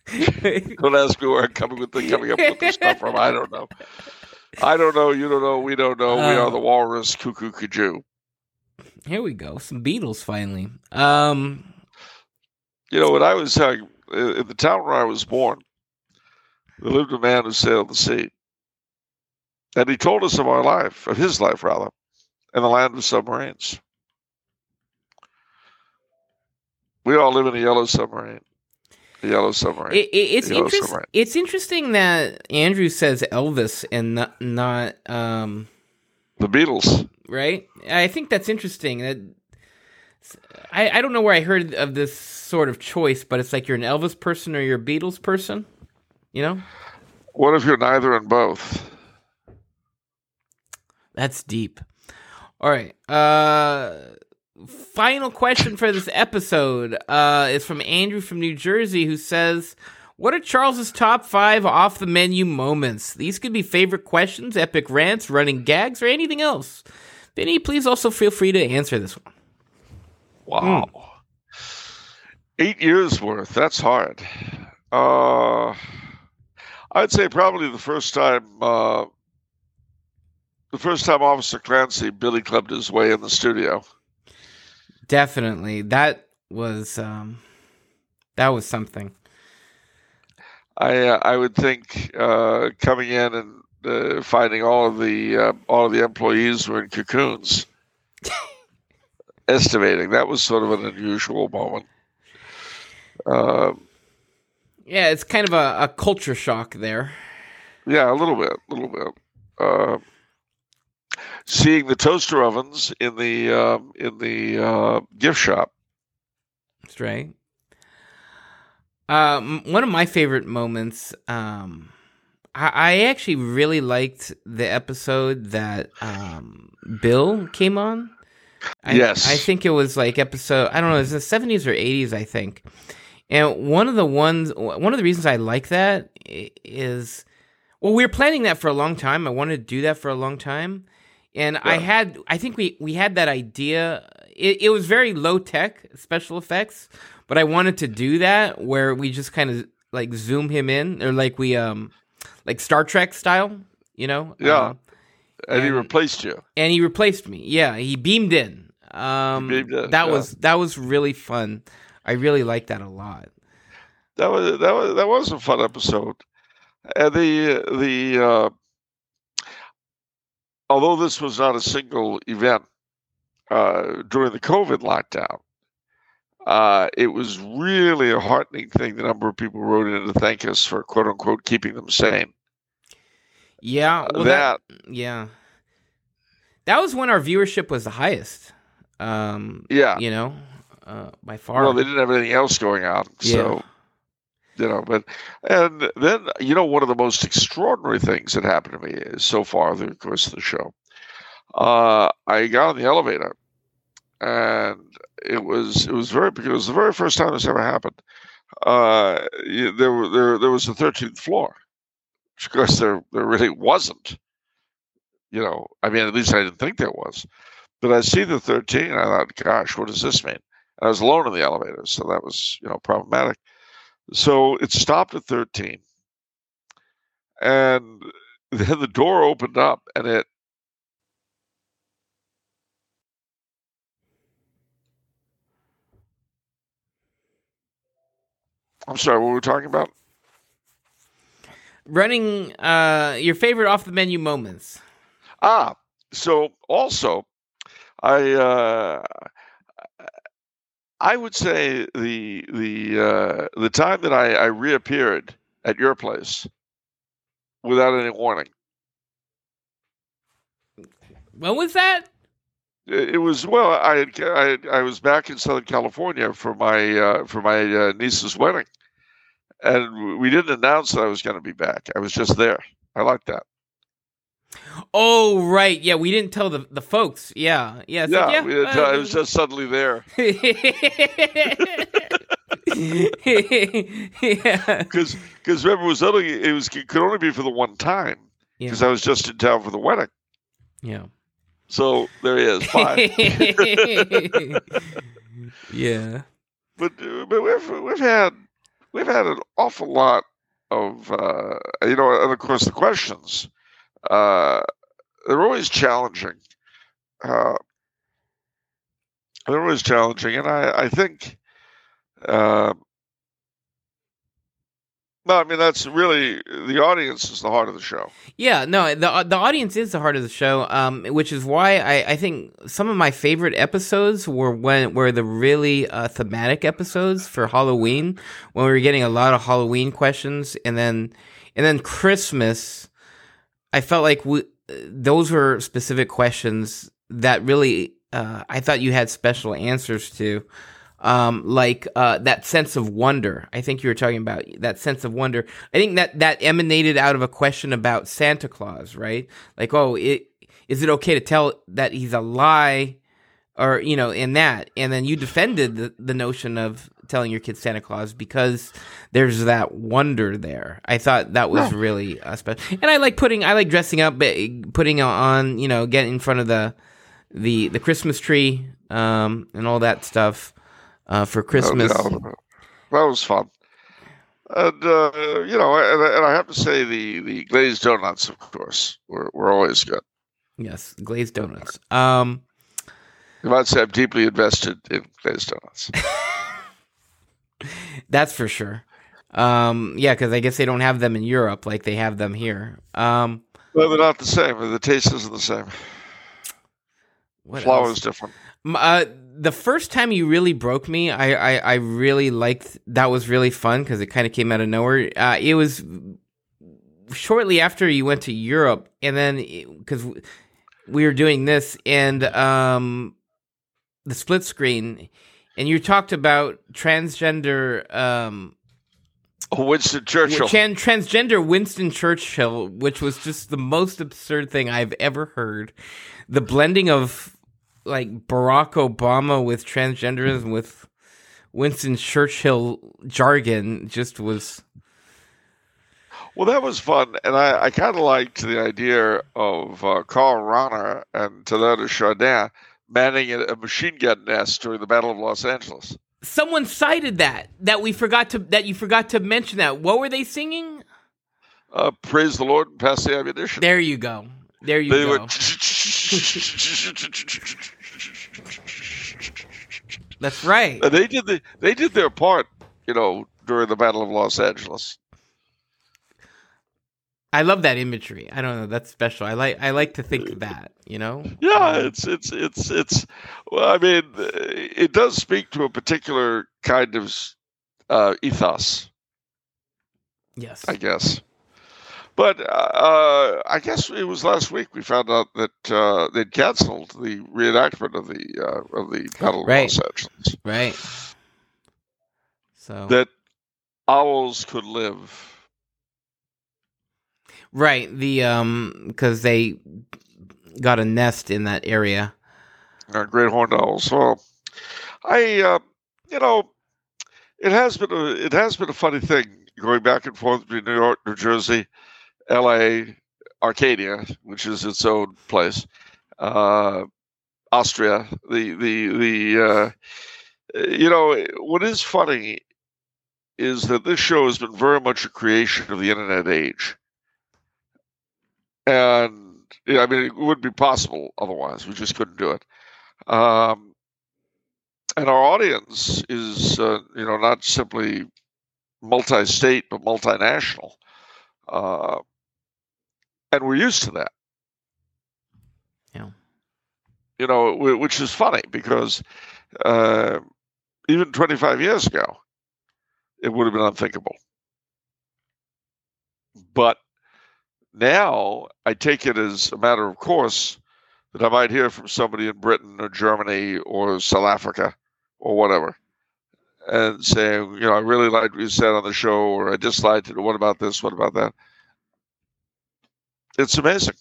<laughs> don't ask me where I'm coming with the coming up with this stuff from. I don't know. I don't know. You don't know. We don't know. Uh, we are the walrus cuckoo kajou. Here we go. Some Beatles finally. Um, you know, when I was uh, in the town where I was born, there lived a man who sailed the sea. And he told us of our life, of his life rather, in the land of submarines. We all live in a yellow submarine. A Yellow Submarine. It, it, it's Yellow interest, Submarine. It's interesting that Andrew says Elvis and not, not um, the Beatles. right? I think that's interesting. That I, I don't know where I heard of this sort of choice, but it's like you're an Elvis person or you're a Beatles person. You know, What if you're neither and both? that's deep. All right. Uh, final question for this episode uh, is from Andrew from New Jersey, who says. What are Charles's top five off the menu moments? These could be favorite questions, epic rants, running gags, or anything else. Vinny, please also feel free to answer this one. Wow. Eight years worth. That's hard. Uh, I'd say probably the first time, uh, the first time Officer Clancy Billy clubbed his way in the studio. Definitely. That was um that was something. I uh, I would think uh, coming in and uh, finding all of the uh, all of the employees were in cocoons. <laughs> Estimating that was sort of an unusual moment. Uh, Yeah, it's kind of a, a culture shock there. Yeah, a little bit, a little bit. Uh, seeing the toaster ovens in the um, in the uh, gift shop. That's right. Um, one of my favorite moments. Um, I, I actually really liked the episode that um Bill came on. I, Yes. I think it was like episode. I don't know. It was the seventies or eighties, I think. And one of the ones, one of the reasons I like that is, well, we were planning that for a long time. I wanted to do that for a long time, and I had, I think we we had that idea. It, it was very low tech special effects, but I wanted to do that where we just kind of like zoom him in, or like we um, like Star Trek style, you know? Yeah. Uh, And, he replaced you. and he replaced me. Yeah, he beamed in. Um, beamed in, that yeah. was that was really fun. I really liked that a lot. That was that was that was a fun episode. And the the uh, although this was not a single event uh, during the COVID lockdown, uh, it was really a heartening thing. The number of people wrote in to thank us for quote unquote keeping them sane. Yeah, well, that yeah, that was when our viewership was the highest. Um, yeah. you know, uh, by far. Well, they didn't have anything else going on, so you know. But and then you know one of the most extraordinary things that happened to me is so far the course of the show. Uh, I got on the elevator, and it was it was very because it was the very first time this ever happened. Uh, there were there there was the thirteenth floor, course there there really wasn't. You know, I mean, at least I didn't think there was. But I see the 13, and I thought, gosh, what does this mean? And I was alone in the elevator, so that was, you know, problematic. So it stopped at 13. And <laughs> then the door opened up and it I'm sorry, what were we talking about? Running uh, your favorite off the menu moments. Ah, so also, I uh, I would say the the uh, the time that I, I reappeared at your place without any warning. When was that? It was well. I had, I I was back in Southern California for my uh, for my uh, niece's wedding, and we didn't announce that I was going to be back. I was just there. I like that. Oh, right. Yeah, we didn't tell the the folks. Yeah, yeah. Yeah, like, we didn't- uh, I was just suddenly there <laughs> yeah. because because remember it was only it was it could only be for the one time Yeah. because I was just in town for the wedding. Yeah. So there he is. Bye. <laughs> yeah. <laughs> but uh, but we've we've had we've had an awful lot of uh, you know, and of course the questions uh, they're always challenging. Uh, they're always challenging, and I I think. Uh, No, I mean that's really the audience is the heart of the show. Yeah, no, the the audience is the heart of the show, um, which is why I, I think some of my favorite episodes were when were the really uh, thematic episodes for Halloween when we were getting a lot of Halloween questions, and then and then Christmas. I felt like we, those were specific questions that really uh, I thought you had special answers to um, like uh, that sense of wonder. I think you were talking about that sense of wonder. I think that that emanated out of a question about Santa Claus, right? Like, oh, it, is it okay to tell that he's a lie, or you know, in that, and then you defended the, the notion of telling your kids Santa Claus because there's that wonder there. I thought that was really uh, special, and I like putting, I like dressing up, putting on, you know, getting in front of the the the Christmas tree um, and all that stuff uh, for Christmas. Oh, yeah, that was fun. And uh, you know, and, and, I have to say the the glazed donuts, of course, were, were always good. Yes, glazed donuts. Um, you might say I'm deeply invested in glazed donuts. <laughs> That's for sure. Um, yeah, because I guess they don't have them in Europe like they have them here. Um, well, they're not the same. The taste isn't the same. Flour is different. Uh, the first time you really broke me, I I, I really liked. That was really fun because it kind of came out of nowhere. Uh, it was shortly after you went to Europe, and then because we were doing this and um, the split screen, and you talked about transgender. Um, Winston Churchill. transgender Winston Churchill, which was just the most absurd thing I've ever heard. The blending of like Barack Obama with transgenderism with Winston Churchill jargon just was. Well, that was fun, and I, I kind of liked the idea of uh, Carl Rahner and Teilhard Chardin manning a machine gun nest during the Battle of Los Angeles. Someone cited that that we forgot to that you forgot to mention that. What were they singing? Uh, Praise the Lord and pass the ammunition. There you go. There you they go. <laughs> That's right. And they did the they did their part, you know, during the Battle of Los Angeles. I love that imagery. I don't know. That's special. I like. I like to think of that. You know. Yeah, um, it's it's it's it's. Well, I mean, uh, it does speak to a particular kind of uh, ethos. Yes. I guess. But uh, I guess it was last week we found out that uh, they'd canceled the reenactment of the uh, of the Battle of Los Angeles. Right. So that owls could live. Right. The um because they got a nest in that area. Uh, great horned owls. Well, I uh, you know it has been a it has been a funny thing going back and forth between New York, and New Jersey L.A., Arcadia, which is its own place, uh, Austria. The the the uh, you know what is funny is that this show has been very much a creation of the internet age, and yeah, I mean it wouldn't be possible otherwise. We just couldn't do it. Um, and our audience is uh, you know not simply multi-state but multinational. And we're used to that. Yeah. You know, which is funny because uh, even 25 years ago, it would have been unthinkable. But now I take it as a matter of course that I might hear from somebody in Britain or Germany or South Africa or whatever and saying, you know, I really liked what you said on the show or I disliked it. What about this? What about that? It's amazing.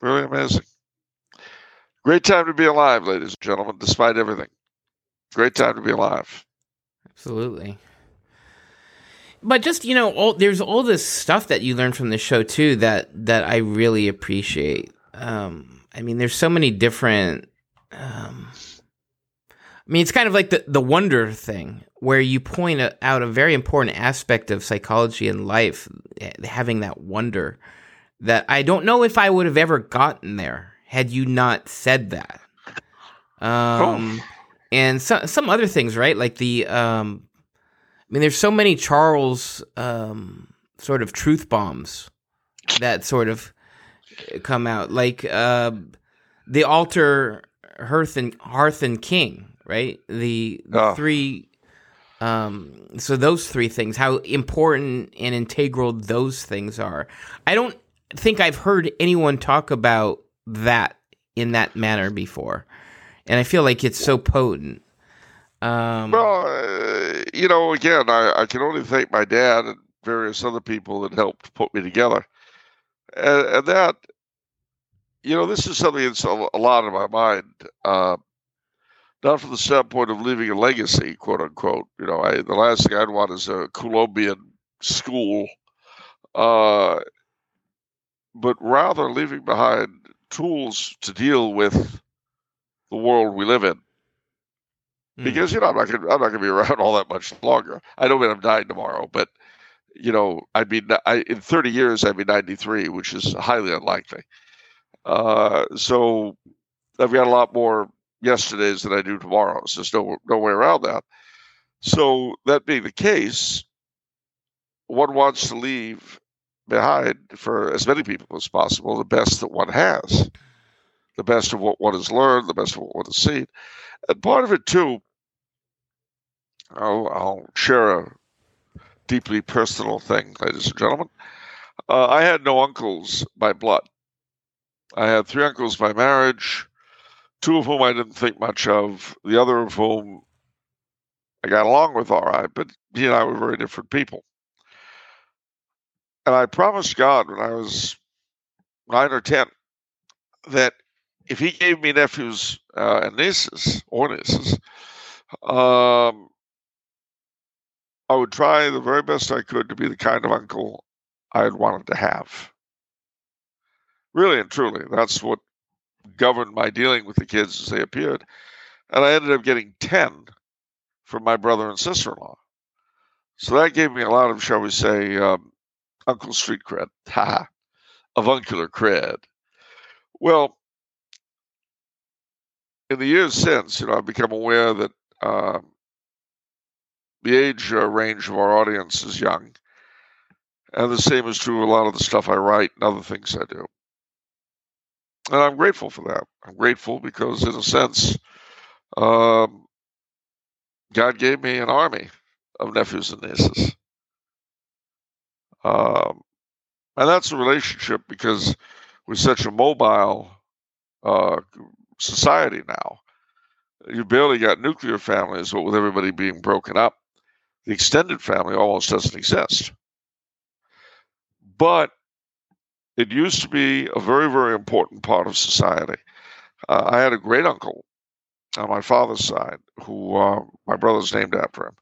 Really amazing. Great time to be alive, ladies and gentlemen, despite everything. Great time to be alive. Absolutely. But just you know, all, there's all this stuff that you learn from the show too that that I really appreciate. Um, I mean, there's so many different. Um, I mean, it's kind of like the the wonder thing, where you point out a very important aspect of psychology and life, eh, having that wonder that I don't know if I would have ever gotten there had you not said that. Um, oh. and so, some other things, right? Like the um, I mean, there's so many Charles um, sort of truth bombs that sort of come out, like uh, the altar Hearth and Hearth and King, right? The, the Oh. three. Um, so those three things, how important and integral those things are. I don't think I've heard anyone talk about that in that manner before, and I feel like it's so potent. Um, Well, uh, you know, again, I, I can only thank my dad and various other people that helped put me together. And, and that, you know, this is something that's a, a lot in my mind. Uh, not from the standpoint of leaving a legacy, quote unquote. You know, I, the last thing I'd want is a Coulombian school, uh, but rather leaving behind tools to deal with the world we live in mm, because you know I'm not gonna I'm not gonna be around all that much longer. I don't mean I'm dying tomorrow, but you know I'd be I, in 30 years I'd be 93, which is highly unlikely. Uh, so I've got a lot more yesterdays than I do tomorrows. There's no no way around that. So that being the case, one wants to leave behind for as many people as possible the best that one has, the best of what one has learned, the best of what one has seen, and part of it too. I'll, I'll share a deeply personal thing, ladies and gentlemen. Uh, I had no uncles by blood. I had three uncles by marriage, two of whom I didn't think much of, the other of whom I got along with all right, but he and I were very different people. And I promised God when I was nine or 10 that if he gave me nephews uh, and nieces, or nieces, um, I would try the very best I could to be the kind of uncle I had wanted to have. Really and truly, that's what governed my dealing with the kids as they appeared. And I ended up getting 10 from my brother and sister in law. So that gave me a lot of, shall we say, um, Uncle Street cred, <laughs> ha, avuncular cred. Well, in the years since, you know, I've become aware that um, the age uh, range of our audience is young. And the same is true of a lot of the stuff I write and other things I do. And I'm grateful for that. I'm grateful because, in a sense, um, God gave me an army of nephews and nieces. Um, and that's a relationship because we're such a mobile uh, society now. You barely got nuclear families, but with everybody being broken up, the extended family almost doesn't exist. But it used to be a very, very important part of society. Uh, I had a great uncle on my father's side who uh, my brother's named after him.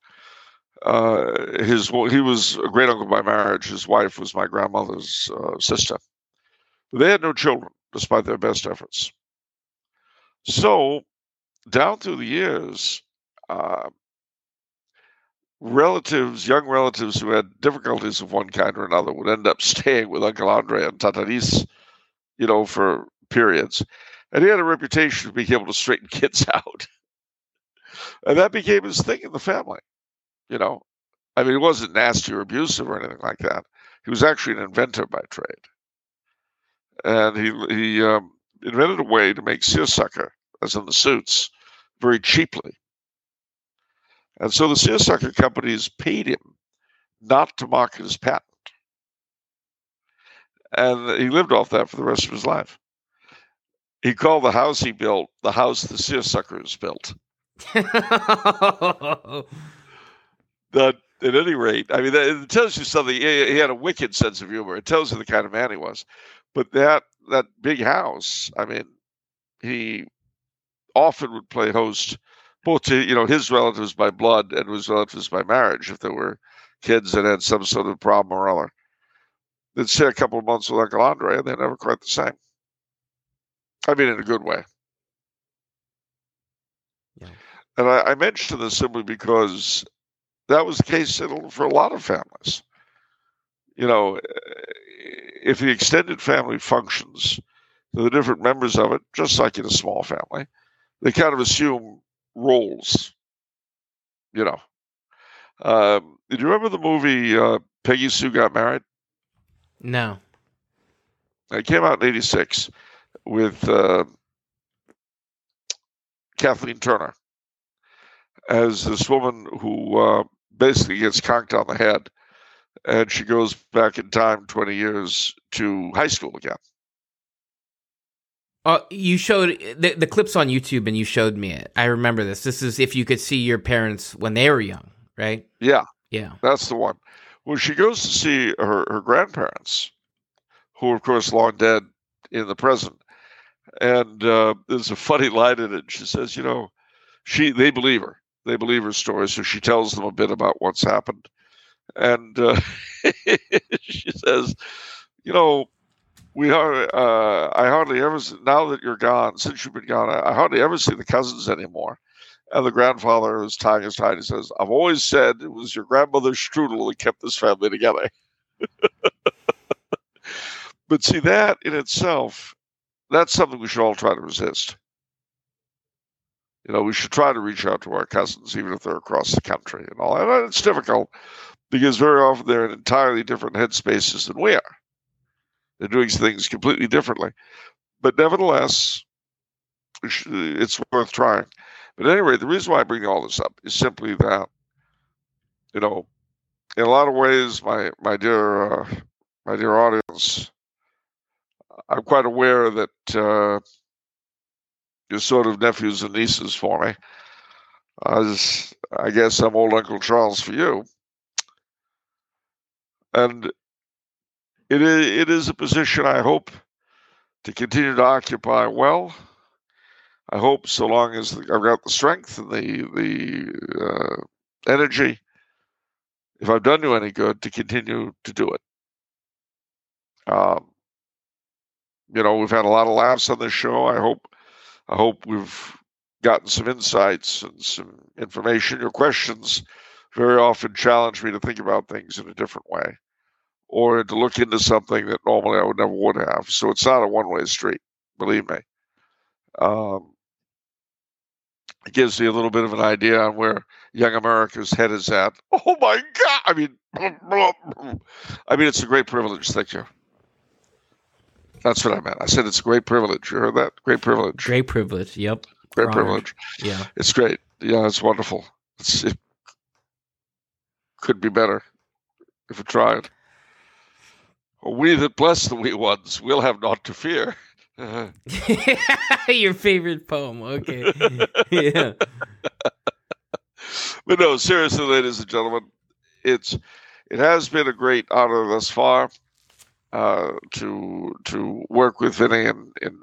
Uh, his he was a great uncle by marriage. His wife was my grandmother's uh, sister. They had no children, despite their best efforts. So, down through the years, uh, relatives, young relatives who had difficulties of one kind or another, would end up <laughs> staying with Uncle Andre and Tataris, you know, for periods. And he had a reputation of being able to straighten <laughs> kids out. And that became his thing in the family. You know, I mean, he wasn't nasty or abusive or anything like that. He was actually an inventor by trade. And he, he um, invented a way to make seersucker, as in the suits, very cheaply. And so the seersucker companies paid him not to market his patent. And he lived off that for the rest of his life. He called the house he built the house the seersuckers built. <laughs> That, at any rate, I mean, that, it tells you something. He, he had a wicked sense of humor. It tells you the kind of man he was. But that that big house, I mean, he often would play host both to you know his relatives by blood and his relatives by marriage if there were kids that had some sort of problem or other. They'd stay a couple of months with Uncle Andre, and they're never quite the same. I mean, in a good way. Yeah. And I, I mention this simply because that was the case for a lot of families. You know, if the extended family functions, the different members of it, just like in a small family, they kind of assume roles. You know, um, Did you remember the movie uh, Peggy Sue Got Married? No. It came out in '86 with uh, Kathleen Turner as this woman who uh, basically gets conked on the head, and she goes back in time 20 years to high school again. Oh, you showed the, the clips on YouTube and you showed me it. I remember this. This is if you could see your parents when they were young, right? Yeah, Yeah. that's the one. Well, she goes to see her, her grandparents, who are, of course, long dead in the present. And uh, there's a funny line in it. She says, you know, she they believe her. They believe her story. So she tells them a bit about what's happened. And uh, <laughs> she says, you know, we are, uh, I hardly ever, now that you're gone, since you've been gone, I, I hardly ever see the cousins anymore. And the grandfather is tying his tie. He says, I've always said it was your grandmother's strudel that kept this family together. <laughs> but see, that in itself, that's something we should all try to resist. You know, we should try to reach out to our cousins, even if they're across the country and all. And it's difficult because very often they're in entirely different headspaces than we are. They're doing things completely differently. But nevertheless, it's worth trying. But anyway, the reason why I bring all this up is simply that, you know, in a lot of ways, my my dear uh, my dear audience, I'm quite aware that uh, you're sort of nephews and nieces for me. As I guess I'm old Uncle Charles for you, and it is it is a position I hope to continue to occupy well. I hope so long as I've got the strength and the the uh, energy, if I've done you any good, to continue to do it. Um, you know, we've had a lot of laughs on this show. I hope I hope we've gotten some insights and some information. Your questions very often challenge me to think about things in a different way or to look into something that normally I would never would have. So it's not a one way street, believe me. Um, it gives me a little bit of an idea on where young America's head is at. Oh my God! I mean, <sniffs> I mean, it's a great privilege. Thank you. That's what I meant. I said it's a great privilege. You heard that? Great privilege. Great privilege. Yep. Great honored. privilege. Yeah. It's great. Yeah, it's wonderful. It's, it could be better if we tried. We that bless the wee ones will have naught to fear. <laughs> Your favorite poem. Okay. <laughs> yeah. <laughs> but no, seriously, ladies and gentlemen, it's it has been a great honor thus far uh, to to work with Vinny in, in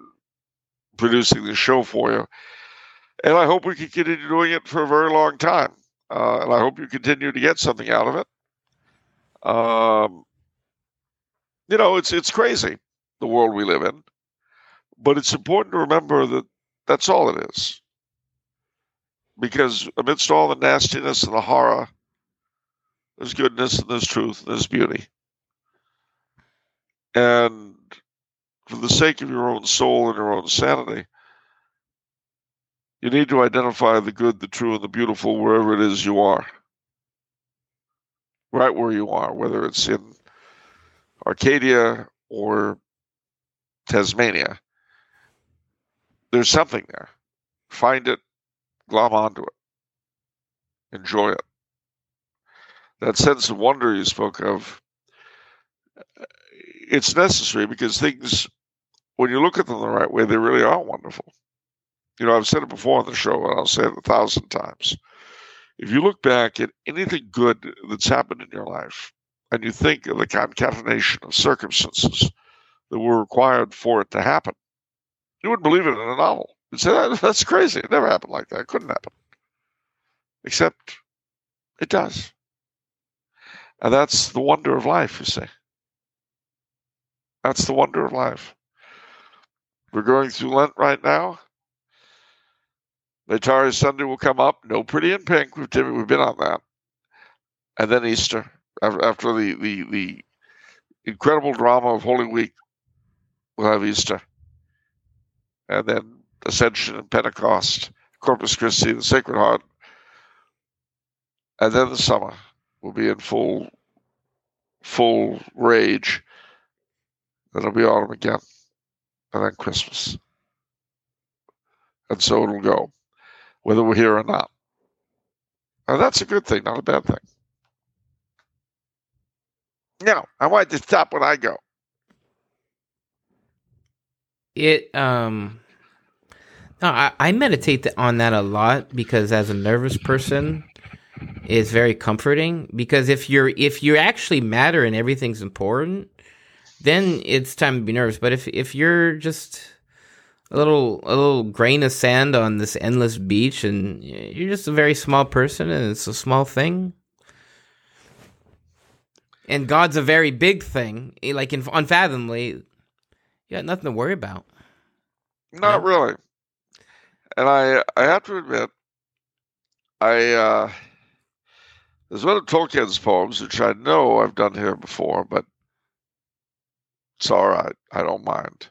producing the show for you, and I hope we can continue doing it for a very long time. Uh, and I hope you continue to get something out of it. Um, you know, it's it's crazy the world we live in, but it's important to remember that that's all it is because amidst all the nastiness and the horror, there's goodness and there's truth and there's beauty. And for the sake of your own soul and your own sanity, you need to identify the good, the true, and the beautiful wherever it is you are. Right where you are, whether it's in Arcadia or Tasmania. There's something there. Find it, glom onto it, enjoy it. That sense of wonder you spoke of, it's necessary because things, when you look at them the right way, they really are wonderful. You know, I've said it before on the show, and I'll say it a thousand times. If you look back at anything good that's happened in your life, and you think of the concatenation of circumstances that were required for it to happen, you wouldn't believe it in a novel. You'd say, that, that's crazy. It never happened like that. It couldn't happen. Except it does. And that's the wonder of life, you see. That's the wonder of life. We're going through Lent right now. Laetare Sunday will come up. No pretty in pink. We've, we've been on that. And then Easter. After, after the, the, the incredible drama of Holy Week, we'll have Easter. And then Ascension and Pentecost, Corpus Christi, the Sacred Heart. And then the summer. will be in full full rage. It'll be autumn again, and then Christmas, and so it'll go, whether we're here or not. And that's a good thing, not a bad thing. Now, I want to stop when I go. It um no, I, I meditate on that a lot because as a nervous person, it's very comforting. Because if you're if you actually matter and everything's important, then it's time to be nervous. But if if you're just a little a little grain of sand on this endless beach and you're just a very small person and it's a small thing, and God's a very big thing, eh, like in unfathomably, you got nothing to worry about. Not Yeah. really. And I I have to admit, I uh there's one of Tolkien's poems which I know I've done here before, but it's all right. I don't mind.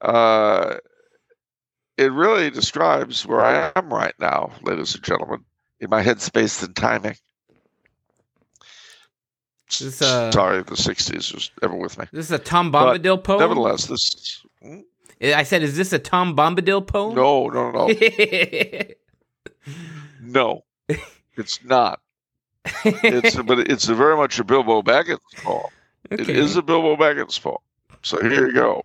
Uh it really describes where I am right now, ladies and gentlemen, in my headspace and timing. This, uh, Sorry, the '60s was ever with me. This is a Tom But Bombadil poem. Nevertheless, this hmm? I said, is this a Tom Bombadil poem? no, no, no, <laughs> no, it's not. It's but it's a very much a Bilbo Baggins poem. It Okay. is a Bilbo Baggins poem. So here you go.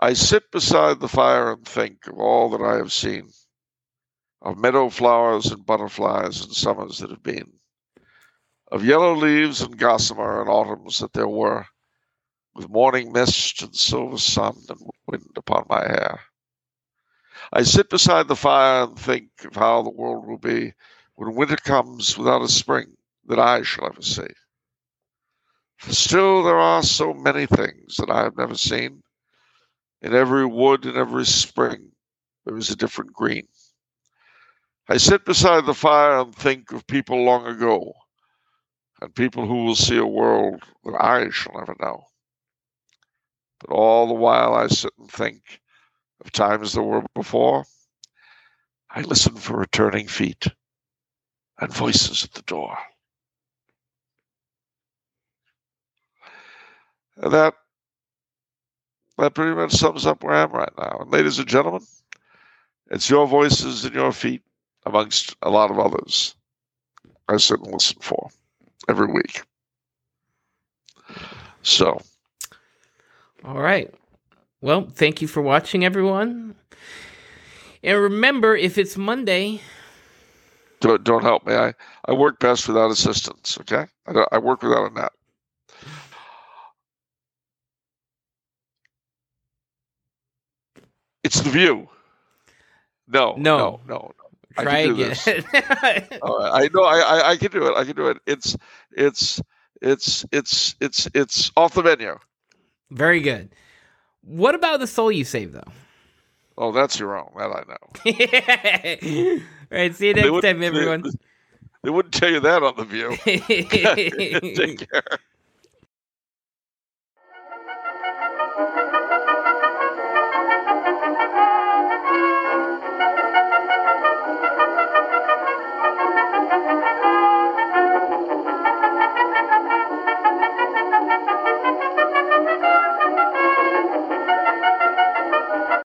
I sit beside the fire and think of all that I have seen, of meadow flowers and butterflies and summers that have been, of yellow leaves and gossamer and autumns that there were, with morning mist and silver sun and wind upon my hair. I sit beside the fire and think of how the world will be when winter comes without a spring that I shall ever see. Still there are so many things that I have never seen. In every wood in every spring there is a different green. I sit beside the fire and think of people long ago, and people who will see a world that I shall never know. But all the while I sit and think of times that were before, I listen for returning feet and voices at the door. And that that pretty much sums up where I am right now. And ladies and gentlemen, it's your voices and your feet amongst a lot of others I sit and listen for every week. So All right. Well, thank you for watching, everyone. And remember, if it's Monday, don't, don't help me. I, I work best without assistance, okay? I, I work without a net. It's the view. No, No. no, no, no. I can do again. <laughs> All right. I know. I, I I can do it. I can do it. It's it's it's it's it's it's off the menu. Very good. What about the soul you saved, though? Oh, that's your own. That I know. <laughs> All right. See you next time, everyone. They, they wouldn't tell you that on the view. <laughs> Take care.